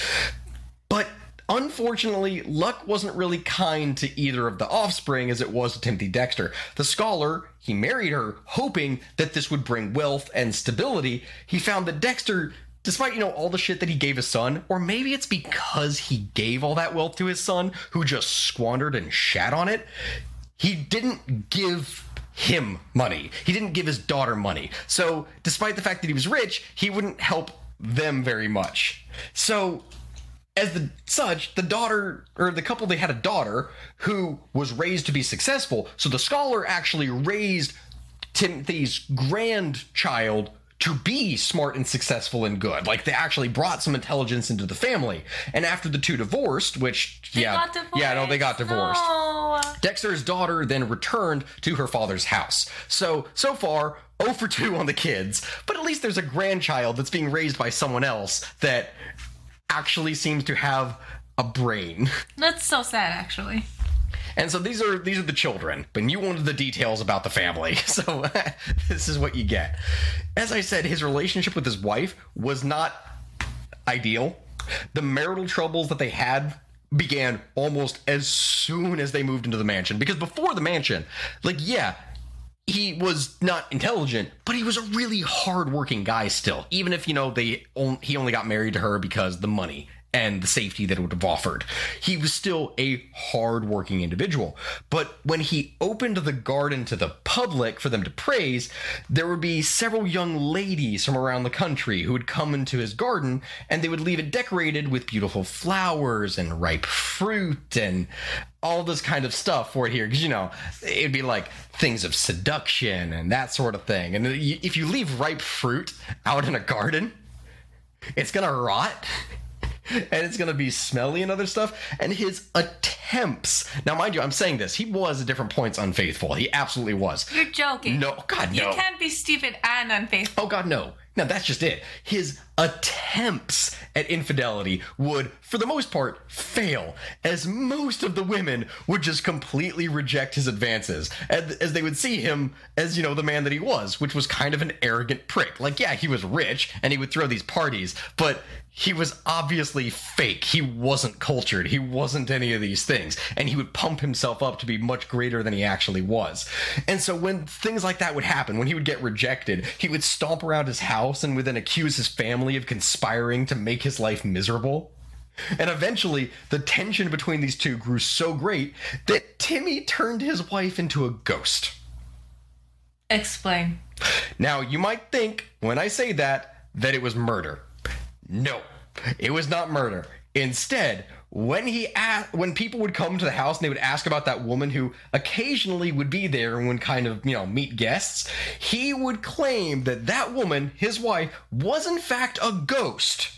But unfortunately, luck wasn't really kind to either of the offspring as it was to Timothy Dexter. The scholar, he married her hoping that this would bring wealth and stability. He found that Dexter despite you know all the shit that he gave his son or maybe it's because he gave all that wealth to his son who just squandered and shat on it he didn't give him money. He didn't give his daughter money. So despite the fact that he was rich he wouldn't help them very much. So as the such the daughter or the couple they had a daughter who was raised to be successful. So the scholar actually raised timothy's grandchild to be smart and successful and good. Like they actually brought some intelligence into the family. And after the two divorced, which They yeah, got divorced. yeah, no, they got divorced. No. Dexter's daughter then returned to her father's house. So so far, 0 for 2 on the kids, but at least there's a grandchild that's being raised by someone else that actually seems to have a brain. That's so sad, actually. And so these are these are the children, but you wanted the details about the family. So this is what you get. As I said, his relationship with his wife was not ideal. The marital troubles that they had began almost as soon as they moved into the mansion because before the mansion, like yeah, he was not intelligent, but he was a really hardworking guy still. Even if you know they on, he only got married to her because the money and the safety that it would have offered. He was still a hardworking individual. But when he opened the garden to the public for them to praise, there would be several young ladies from around the country who would come into his garden and they would leave it decorated with beautiful flowers and ripe fruit and all this kind of stuff for it here because you know it'd be like things of seduction and that sort of thing and if you leave ripe fruit out in a garden it's gonna rot and it's gonna be smelly and other stuff and his attempts now mind you i'm saying this he was at different points unfaithful he absolutely was You're joking. no god no. You can't be stupid and unfaithful. Oh God, no. No, that's just it. His attempts at infidelity would, for the most part, fail, as most of the women would just completely reject his advances, as, as they would see him as, you know, the man that he was, which was kind of an arrogant prick. Like, yeah, he was rich and he would throw these parties, but he was obviously fake. He wasn't cultured. He wasn't any of these things. And he would pump himself up to be much greater than he actually was. And so when things like that would happen, when he would get rejected, he would stomp around his house and would then accuse his family of conspiring to make his life miserable. And eventually, the tension between these two grew so great that Timmy turned his wife into a ghost. Explain. Now, you might think when I say that that it was murder. No, it was not murder. Instead, when he asked, when people would come to the house and they would ask about that woman who occasionally would be there and would kind of you know meet guests, he would claim that that woman, his wife, was in fact a ghost,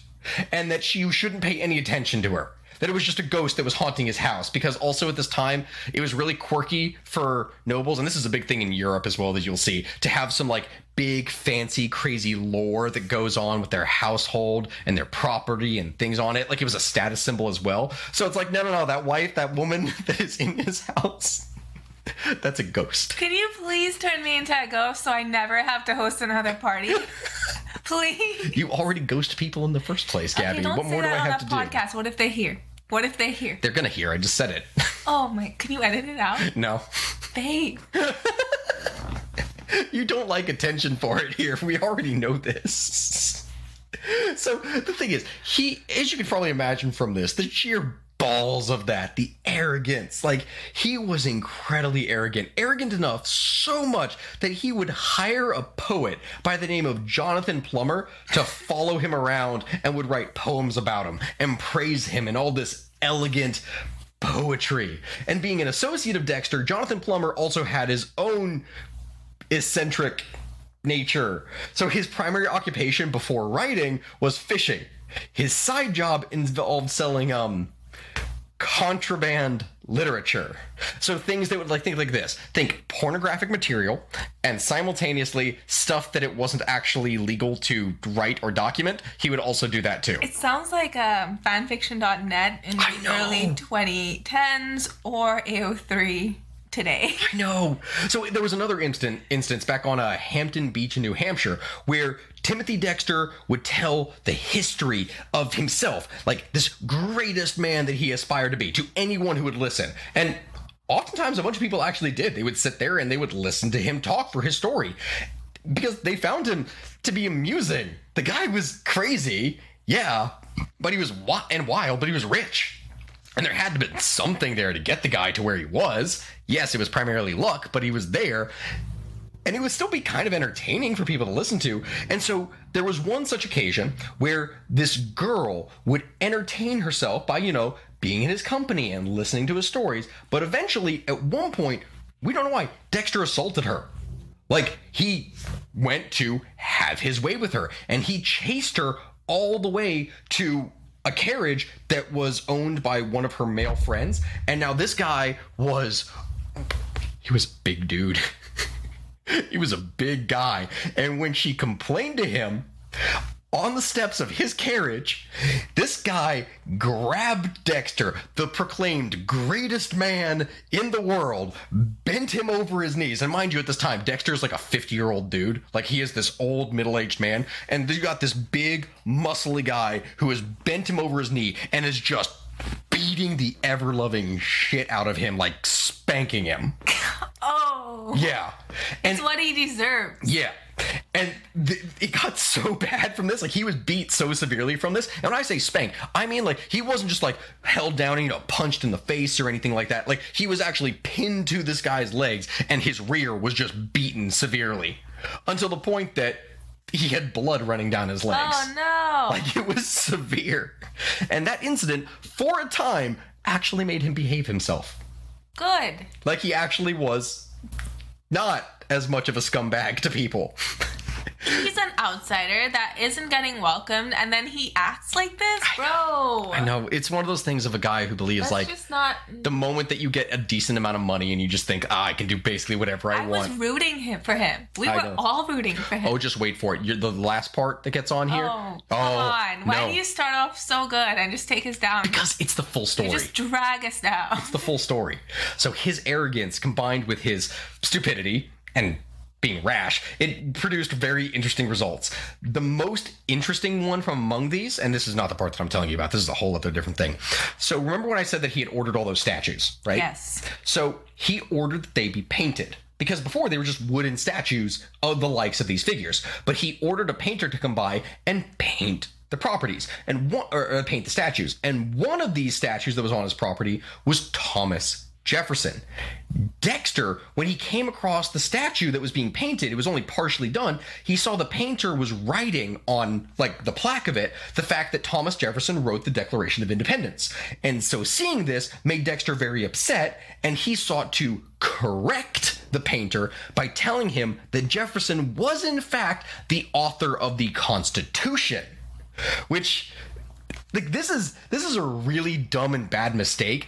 and that she shouldn't pay any attention to her. That it was just a ghost that was haunting his house because also at this time it was really quirky for nobles, and this is a big thing in Europe as well that you'll see to have some like big fancy crazy lore that goes on with their household and their property and things on it. Like it was a status symbol as well. So it's like no no no that wife that woman that is in his house that's a ghost. Could you please turn me into a ghost so I never have to host another party? please. you already ghost people in the first place gabby okay, what more do i have to that do podcast. What if they hear? What if they hear? they're gonna hear i just said it Oh my! Can you edit it out, no babe? you don't like attention for it here. We already know this. So the thing is, he, as you can probably imagine from this, the sheer balls of that, the arrogance. Like, he was incredibly arrogant. Arrogant enough so much that he would hire a poet by the name of Jonathan Plummer to follow him around and would write poems about him and praise him and all this elegant poetry. And being an associate of Dexter, Jonathan Plummer also had his own eccentric nature. So his primary occupation before writing was fishing. His side job involved selling um contraband literature. So things that would like think like this. Think pornographic material and simultaneously stuff that it wasn't actually legal to write or document. He would also do that too. It sounds like um, fanfiction.net in the early 2010s or AO3 today. I know. So there was another instant instance back on a Hampton Beach in New Hampshire where Timothy Dexter would tell the history of himself, like this greatest man that he aspired to be, to anyone who would listen. And oftentimes a bunch of people actually did. They would sit there and they would listen to him talk for his story. because they found him to be amusing. The guy was crazy, yeah, but he was wi- and wild, but he was rich. And there had to be something there to get the guy to where he was. Yes, it was primarily luck, but he was there. And it would still be kind of entertaining for people to listen to. And so there was one such occasion where this girl would entertain herself by, you know, being in his company and listening to his stories. But eventually, at one point, we don't know why, Dexter assaulted her. Like, he went to have his way with her, and he chased her all the way to a carriage that was owned by one of her male friends. And now this guy was he was big dude. he was a big guy. And when she complained to him on the steps of his carriage, this guy grabbed Dexter, the proclaimed greatest man in the world, bent him over his knees. And mind you, at this time, Dexter is like a 50 year old dude. Like he is this old middle aged man. And you got this big, muscly guy who has bent him over his knee and is just beating the ever loving shit out of him, like spanking him. Oh. Yeah. And it's what he deserves. yeah. And th- it got so bad from this. Like he was beat so severely from this. And when I say spank, I mean like he wasn't just like held down and you know punched in the face or anything like that. Like he was actually pinned to this guy's legs and his rear was just beaten severely until the point that he had blood running down his oh, legs. Oh no. Like it was severe. And that incident, for a time, actually made him behave himself. Good. Like he actually was not as much of a scumbag to people. He's an outsider that isn't getting welcomed, and then he acts like this, bro. I know it's one of those things of a guy who believes That's like just not. the moment that you get a decent amount of money and you just think, ah, I can do basically whatever I, want." I was rooting him for him. We I were know. all rooting for him. Oh, just wait for it. You're the last part that gets on here. Oh, come on. Why no. do you start off so good and just take us down? Because it's the full story. You just drag us down. It's the full story. So his arrogance combined with his stupidity and being rash, it produced very interesting results. The most interesting one from among these, and this is not the part that I'm telling you about, this is a whole other different thing. So remember when I said that he had ordered all those statues, right? Yes. So he ordered that they be painted. Because before they were just wooden statues of the likes of these figures. But he ordered a painter to come by and paint the properties and one, or, or paint the statues. And one of these statues that was on his property was Thomas Jefferson. Dexter, when he came across the statue that was being painted, it was only partially done. He saw the painter was writing on like the plaque of it the fact that Thomas Jefferson wrote the Declaration of Independence. And so seeing this made Dexter very upset and he sought to correct the painter by telling him that Jefferson was in fact the author of the Constitution. Which like this is this is a really dumb and bad mistake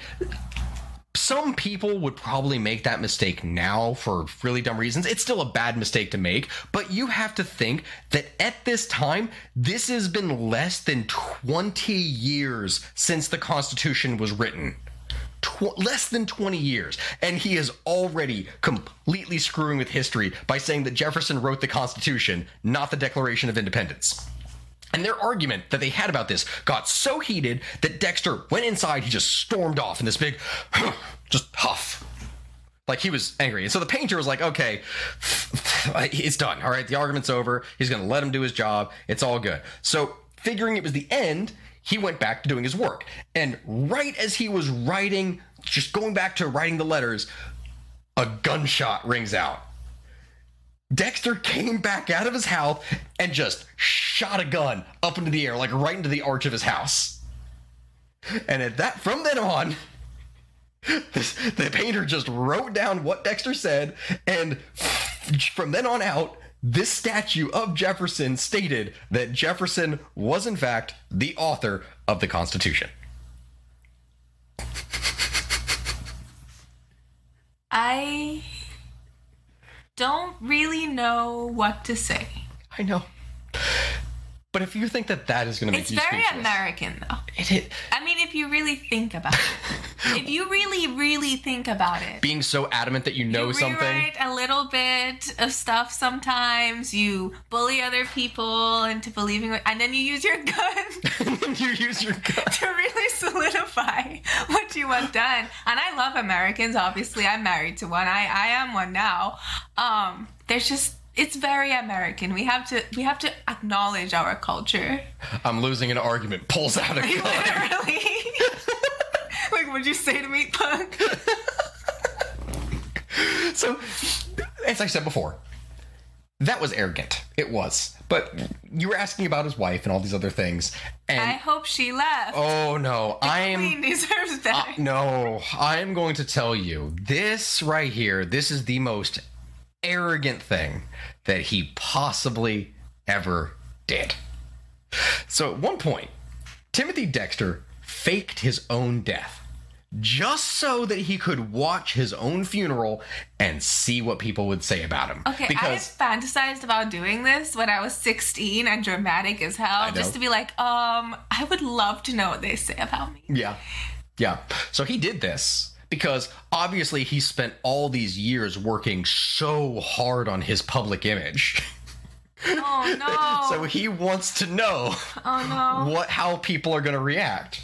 some people would probably make that mistake now for really dumb reasons. It's still a bad mistake to make, but you have to think that at this time, this has been less than 20 years since the Constitution was written. Tw- less than 20 years. And he is already completely screwing with history by saying that Jefferson wrote the Constitution, not the Declaration of Independence. And their argument that they had about this got so heated that Dexter went inside. He just stormed off in this big, just huff. Like he was angry. And so the painter was like, okay, it's done. All right, the argument's over. He's going to let him do his job. It's all good. So, figuring it was the end, he went back to doing his work. And right as he was writing, just going back to writing the letters, a gunshot rings out. Dexter came back out of his house and just shot a gun up into the air, like right into the arch of his house. And at that, from then on, this, the painter just wrote down what Dexter said, and from then on out, this statue of Jefferson stated that Jefferson was in fact the author of the Constitution. I don't really know what to say. I know. But if you think that that is going to make It's you very speechless, American, though. it, it, I mean, if you really think about it, if you really, really think about it, being so adamant that you know you something, a little bit of stuff sometimes. You bully other people into believing, and then you use your gun you use your gun. to really solidify what you want done. And I love Americans. Obviously, I'm married to one. I I am one now. Um, there's just it's very American. We have to we have to acknowledge our culture. I'm losing an argument. Pulls out a gun. Literally. like, what'd you say to me, punk? so, as I said before, that was arrogant. It was. But you were asking about his wife and all these other things. And I hope she left. Oh no, the I am. Queen deserves better. Uh, no, I am going to tell you this right here. This is the most arrogant thing that he possibly ever did. So at one point, Timothy Dexter faked his own death just so that he could watch his own funeral and see what people would say about him. Okay, because I fantasized about doing this when I was 16 and dramatic as hell, just to be like, um, I would love to know what they say about me. Yeah. Yeah. So he did this because obviously he spent all these years working so hard on his public image. Oh no. so he wants to know oh no. what how people are going to react.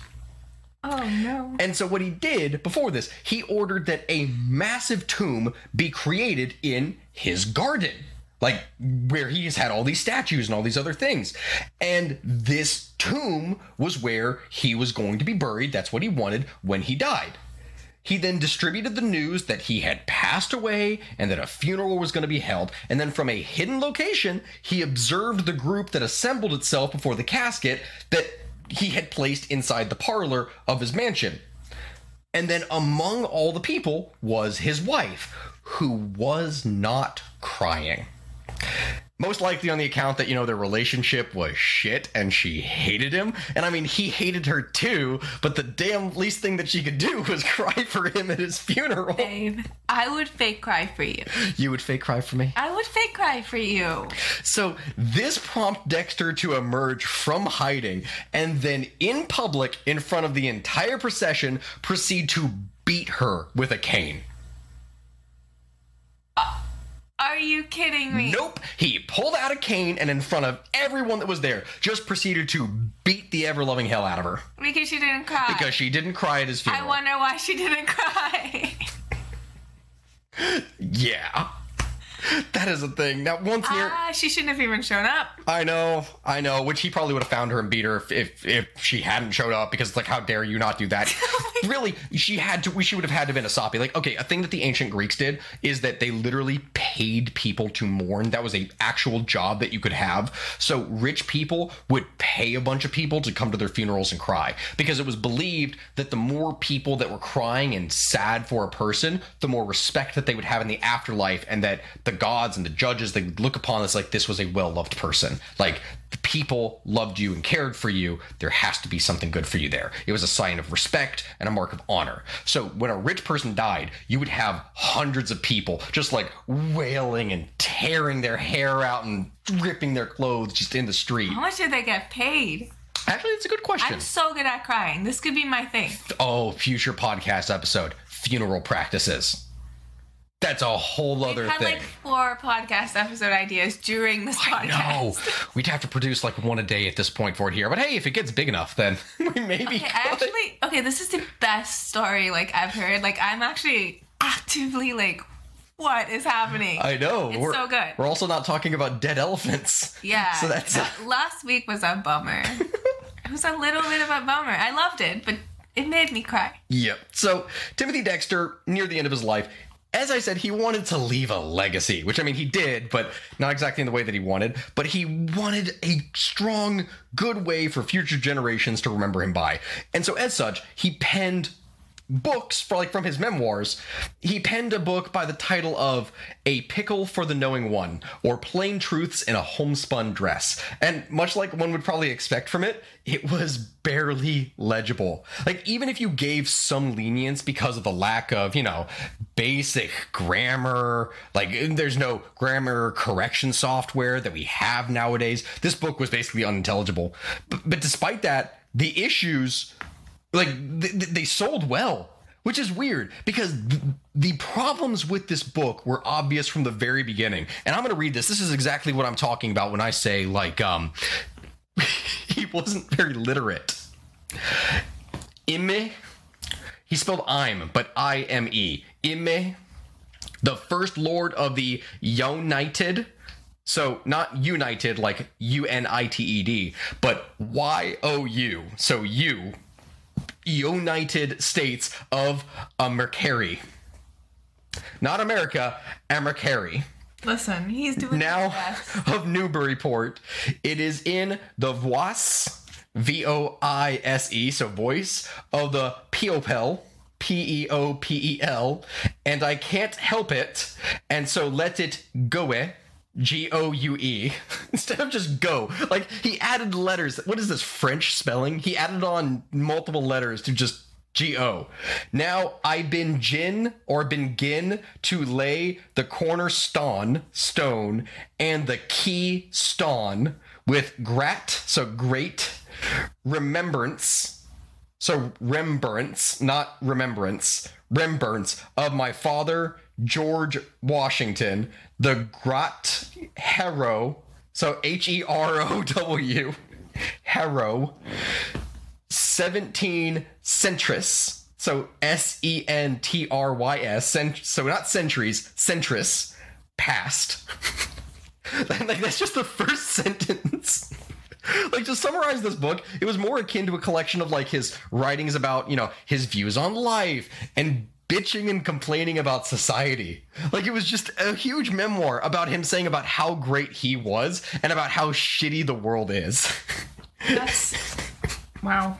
Oh no. And so what he did before this, he ordered that a massive tomb be created in his garden. Like where he's had all these statues and all these other things. And this tomb was where he was going to be buried. That's what he wanted when he died. He then distributed the news that he had passed away and that a funeral was going to be held. And then from a hidden location, he observed the group that assembled itself before the casket that he had placed inside the parlor of his mansion. And then among all the people was his wife, who was not crying. Most likely on the account that, you know, their relationship was shit and she hated him. And I mean, he hated her too, but the damn least thing that she could do was cry for him at his funeral. Babe, I would fake cry for you. You would fake cry for me? I would fake cry for you. So this prompted Dexter to emerge from hiding and then in public, in front of the entire procession, proceed to beat her with a cane. Are you kidding me? Nope. He pulled out a cane and in front of everyone that was there, just proceeded to beat the ever loving hell out of her. Because she didn't cry. Because she didn't cry at his funeral. I wonder why she didn't cry. yeah. That is a thing. Now, once near. Ah, she shouldn't have even shown up. I know, I know. Which he probably would have found her and beat her if, if if she hadn't showed up because it's like, how dare you not do that? really, she had to. She would have had to have been a soppy. Like, okay, a thing that the ancient Greeks did is that they literally paid people to mourn. That was a actual job that you could have. So rich people would pay a bunch of people to come to their funerals and cry because it was believed that the more people that were crying and sad for a person, the more respect that they would have in the afterlife, and that the gods and the judges they look upon as like this was a well-loved person. Like the people loved you and cared for you. There has to be something good for you there. It was a sign of respect and a mark of honor. So when a rich person died, you would have hundreds of people just like wailing and tearing their hair out and ripping their clothes just in the street. How much did they get paid? Actually, it's a good question. I'm so good at crying. This could be my thing. Oh, future podcast episode funeral practices. That's a whole other We've had thing. like four podcast episode ideas during this podcast. No, we'd have to produce like one a day at this point for it here. But hey, if it gets big enough, then we maybe. Okay, I actually okay. This is the best story like I've heard. Like I'm actually actively like, what is happening? I know. It's we're, so good. We're also not talking about dead elephants. Yeah. So that's that- last week was a bummer. it was a little bit of a bummer. I loved it, but it made me cry. Yep. So Timothy Dexter, near the end of his life, as I said, he wanted to leave a legacy, which I mean, he did, but not exactly in the way that he wanted. But he wanted a strong, good way for future generations to remember him by. And so, as such, he penned books for like from his memoirs. He penned a book by the title of a pickle for the knowing one or plain truths in a homespun dress. And much like one would probably expect from it it was barely legible. Like even if you gave some lenience because of the lack of you know basic grammar like there's no grammar correction software that we have nowadays this book was basically unintelligible. But, but despite that the issues like th- th- they sold well which is weird because th- the problems with this book were obvious from the very beginning and i'm going to read this this is exactly what i'm talking about when i say like um he wasn't very literate Ime, he spelled I'm, but I M E. Ime, the first lord of the United So not united like U N I T E D, but Y O U. So U, United States of America. Not America, America. Listen, he's doing now of Newburyport. It is in the voice, V O I S E, so voice of the Peopel, P E O P E L, and I can't help it, and so let it go. G O U E instead of just go. Like he added letters. What is this French spelling? He added on multiple letters to just G O. Now I been gin or begin to lay the cornerstone stone and the key stone with grat, so great remembrance. So remembrance, not remembrance, remembrance of my father George Washington, the Grot Hero, so H E R O W, Hero, 17 Centris, so S E N T R Y S, so not centuries, centris, past. like that's just the first sentence. like to summarize this book, it was more akin to a collection of like his writings about, you know, his views on life and bitching and complaining about society. Like it was just a huge memoir about him saying about how great he was and about how shitty the world is. That's wow.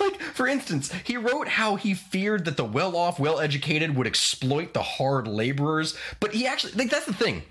like for instance, he wrote how he feared that the well-off, well-educated would exploit the hard laborers, but he actually like that's the thing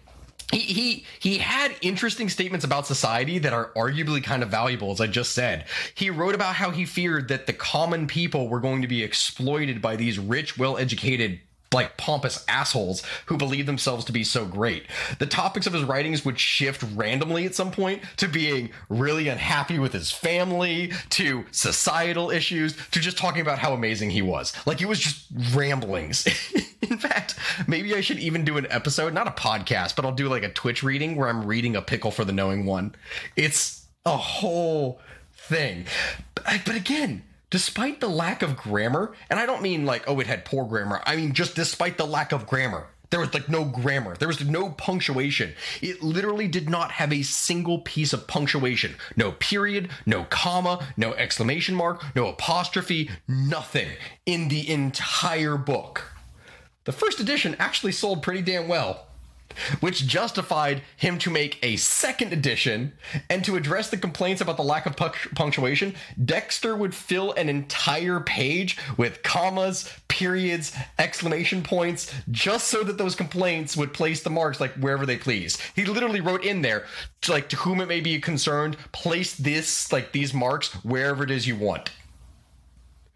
he he he had interesting statements about society that are arguably kind of valuable as i just said. He wrote about how he feared that the common people were going to be exploited by these rich well-educated like pompous assholes who believe themselves to be so great. The topics of his writings would shift randomly at some point to being really unhappy with his family, to societal issues, to just talking about how amazing he was. Like it was just ramblings. In fact, maybe I should even do an episode, not a podcast, but I'll do like a Twitch reading where I'm reading a pickle for the knowing one. It's a whole thing. But, but again, despite the lack of grammar, and I don't mean like, oh, it had poor grammar. I mean, just despite the lack of grammar. There was like no grammar. There was no punctuation. It literally did not have a single piece of punctuation. No period, no comma, no exclamation mark, no apostrophe, nothing in the entire book. The first edition actually sold pretty damn well which justified him to make a second edition. And to address the complaints about the lack of punctuation, Dexter would fill an entire page with commas, periods, exclamation points, just so that those complaints would place the marks like wherever they please. He literally wrote in there, like to whom it may be concerned, place this, like these marks wherever it is you want.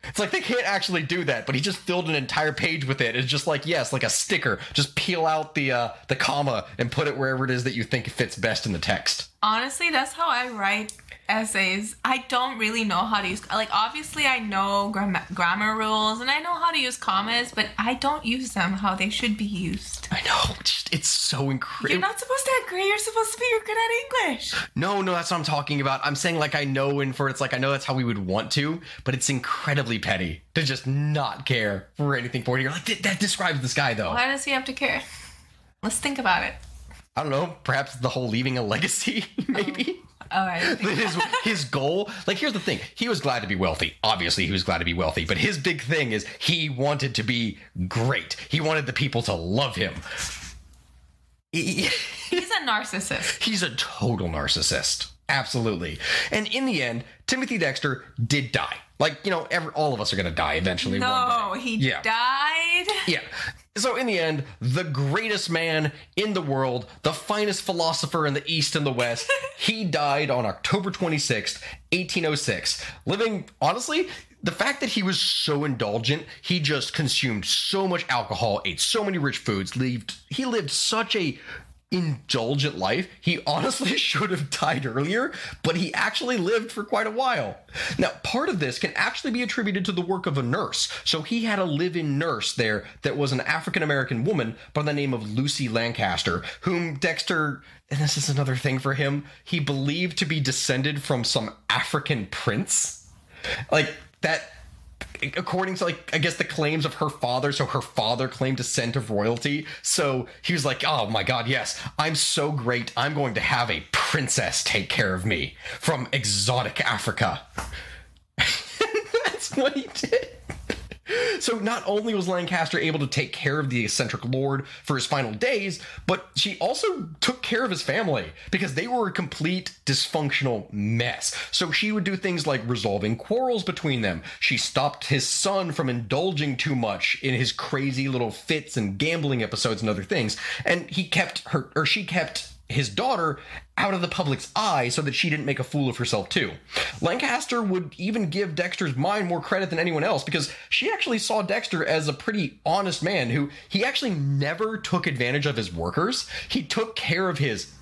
It's like they can't actually do that, but he just filled an entire page with it. It's just like yes, like a sticker. Just peel out the uh, the comma and put it wherever it is that you think fits best in the text. Honestly, that's how I write essays. I don't really know how to use like obviously I know gram- grammar rules and I know how to use commas, but I don't use them how they should be used. I know. It's so incredible. You're not supposed to have grade. You're supposed to be you're good at English. No, no, that's what I'm talking about. I'm saying like I know and for it's like I know that's how we would want to, but it's incredibly petty to just not care for anything for you. You're like that describes this guy though. Why does he have to care? Let's think about it. I don't know. Perhaps the whole leaving a legacy, maybe. Oh. All right. his his goal, like here's the thing. He was glad to be wealthy. Obviously, he was glad to be wealthy, but his big thing is he wanted to be great. He wanted the people to love him. He's a narcissist. He's a total narcissist. Absolutely. And in the end, Timothy Dexter did die. Like, you know, every, all of us are going to die eventually. No, he yeah. died. Yeah. So, in the end, the greatest man in the world, the finest philosopher in the East and the West, he died on October 26th, 1806. Living, honestly, the fact that he was so indulgent, he just consumed so much alcohol, ate so many rich foods, lived he lived such a indulgent life. He honestly should have died earlier, but he actually lived for quite a while. Now, part of this can actually be attributed to the work of a nurse. So he had a live in nurse there that was an African American woman by the name of Lucy Lancaster, whom Dexter, and this is another thing for him, he believed to be descended from some African prince. Like, that according to like I guess the claims of her father, so her father claimed descent of royalty. So he was like, "Oh my god, yes, I'm so great. I'm going to have a princess take care of me from exotic Africa." That's what he did. So not only was Lancaster able to take care of the eccentric lord for his final days, but she also took care of his family because they were a complete dysfunctional mess. So she would do things like resolving quarrels between them. She stopped his son from indulging too much in his crazy little fits and gambling episodes and other things, and he kept her or she kept his daughter out of the public's eye so that she didn't make a fool of herself too. Lancaster would even give Dexter's mind more credit than anyone else because she actually saw Dexter as a pretty honest man who he actually never took advantage of his workers. He took care of his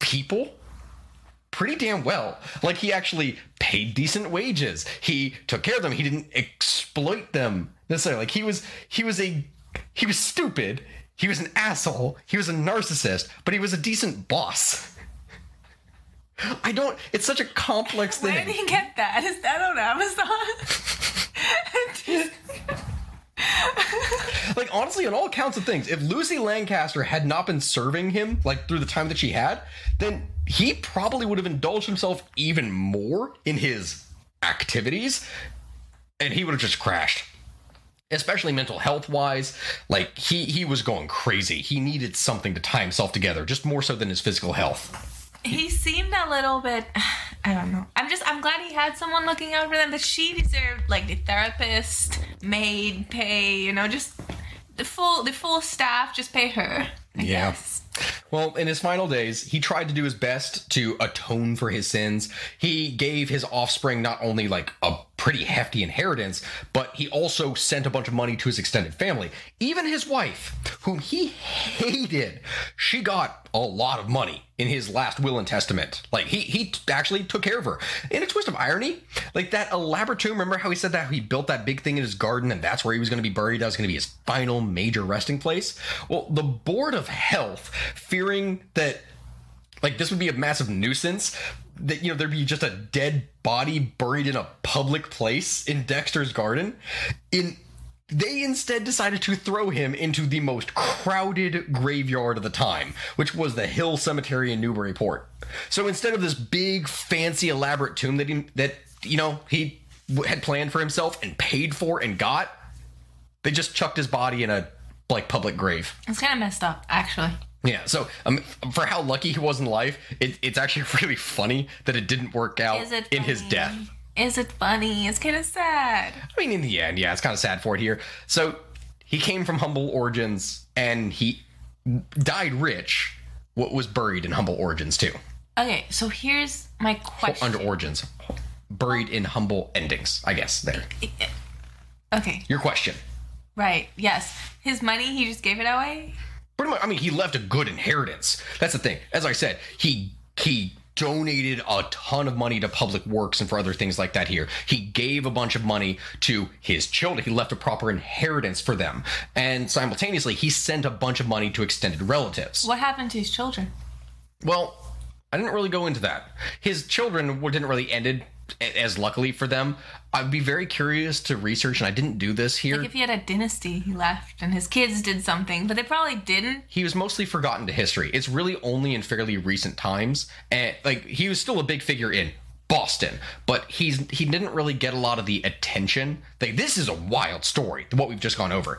people pretty damn well. Like he actually paid decent wages. He took care of them. He didn't exploit them necessarily. Like he was he was a he was stupid he was an asshole. He was a narcissist, but he was a decent boss. I don't. It's such a complex thing. Where did he get that? Is that on Amazon? like honestly, on all counts of things, if Lucy Lancaster had not been serving him like through the time that she had, then he probably would have indulged himself even more in his activities, and he would have just crashed especially mental health wise like he he was going crazy he needed something to tie himself together just more so than his physical health he seemed a little bit i don't know i'm just i'm glad he had someone looking out for them but she deserved like the therapist maid pay you know just the full the full staff just pay her I yeah guess. Well, in his final days, he tried to do his best to atone for his sins. He gave his offspring not only like a pretty hefty inheritance, but he also sent a bunch of money to his extended family. Even his wife, whom he hated, she got a lot of money in his last will and testament. Like he he actually took care of her. In a twist of irony, like that elaborate tomb. Remember how he said that he built that big thing in his garden, and that's where he was going to be buried. That was going to be his final major resting place. Well, the board of health, fearing that like this would be a massive nuisance that you know there'd be just a dead body buried in a public place in Dexter's garden in they instead decided to throw him into the most crowded graveyard of the time, which was the Hill Cemetery in Newburyport. So instead of this big, fancy, elaborate tomb that he, that you know he had planned for himself and paid for and got, they just chucked his body in a like public grave. It's kind of messed up, actually. Yeah, so um, for how lucky he was in life, it, it's actually really funny that it didn't work out in his death. Is it funny? It's kind of sad. I mean, in the end, yeah, it's kind of sad for it here. So he came from humble origins and he died rich. What was buried in humble origins too? Okay, so here's my question. Under origins, buried in humble endings. I guess there. Okay. Your question. Right. Yes. His money, he just gave it away. Pretty much. I mean, he left a good inheritance. That's the thing. As I said, he he donated a ton of money to public works and for other things like that here. He gave a bunch of money to his children. He left a proper inheritance for them. And simultaneously, he sent a bunch of money to extended relatives. What happened to his children? Well, I didn't really go into that. His children didn't really ended as luckily for them. I'd be very curious to research, and I didn't do this here. Like if he had a dynasty, he left, and his kids did something, but they probably didn't. He was mostly forgotten to history. It's really only in fairly recent times, and like he was still a big figure in Boston, but he's he didn't really get a lot of the attention. Like this is a wild story, what we've just gone over.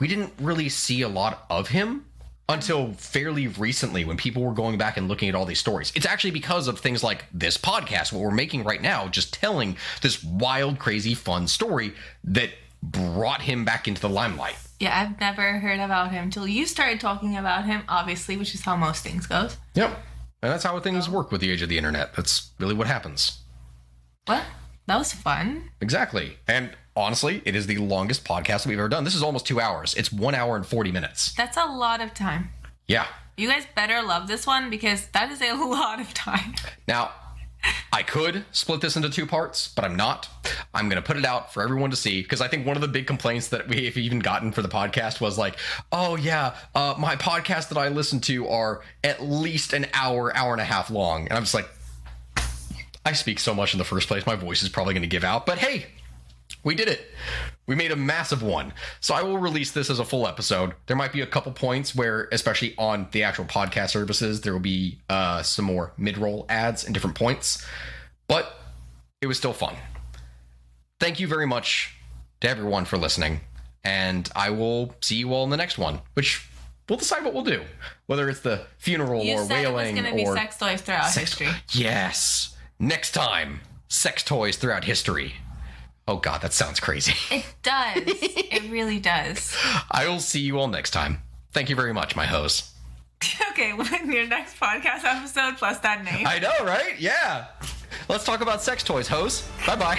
We didn't really see a lot of him until fairly recently when people were going back and looking at all these stories. It's actually because of things like this podcast, what we're making right now, just telling this wild, crazy, fun story that brought him back into the limelight. Yeah, I've never heard about him till you started talking about him, obviously, which is how most things goes. Yep. And that's how things work with the age of the internet. That's really what happens. What? That was fun. Exactly. And honestly, it is the longest podcast we've ever done. This is almost two hours. It's one hour and 40 minutes. That's a lot of time. Yeah. You guys better love this one because that is a lot of time. Now, I could split this into two parts, but I'm not. I'm going to put it out for everyone to see because I think one of the big complaints that we have even gotten for the podcast was like, oh, yeah, uh, my podcasts that I listen to are at least an hour, hour and a half long. And I'm just like, I speak so much in the first place, my voice is probably going to give out. But hey, we did it. We made a massive one. So I will release this as a full episode. There might be a couple points where, especially on the actual podcast services, there will be uh, some more mid roll ads and different points. But it was still fun. Thank you very much to everyone for listening. And I will see you all in the next one, which we'll decide what we'll do. Whether it's the funeral You or said it was wailing going to be or sex toys throughout Sex- history. Yes. Next time, sex toys throughout history. Oh god, that sounds crazy. It does. it really does. I will see you all next time. Thank you very much, my host. Okay, when your next podcast episode plus that name. I know, right? Yeah. Let's talk about sex toys, hose. Bye bye.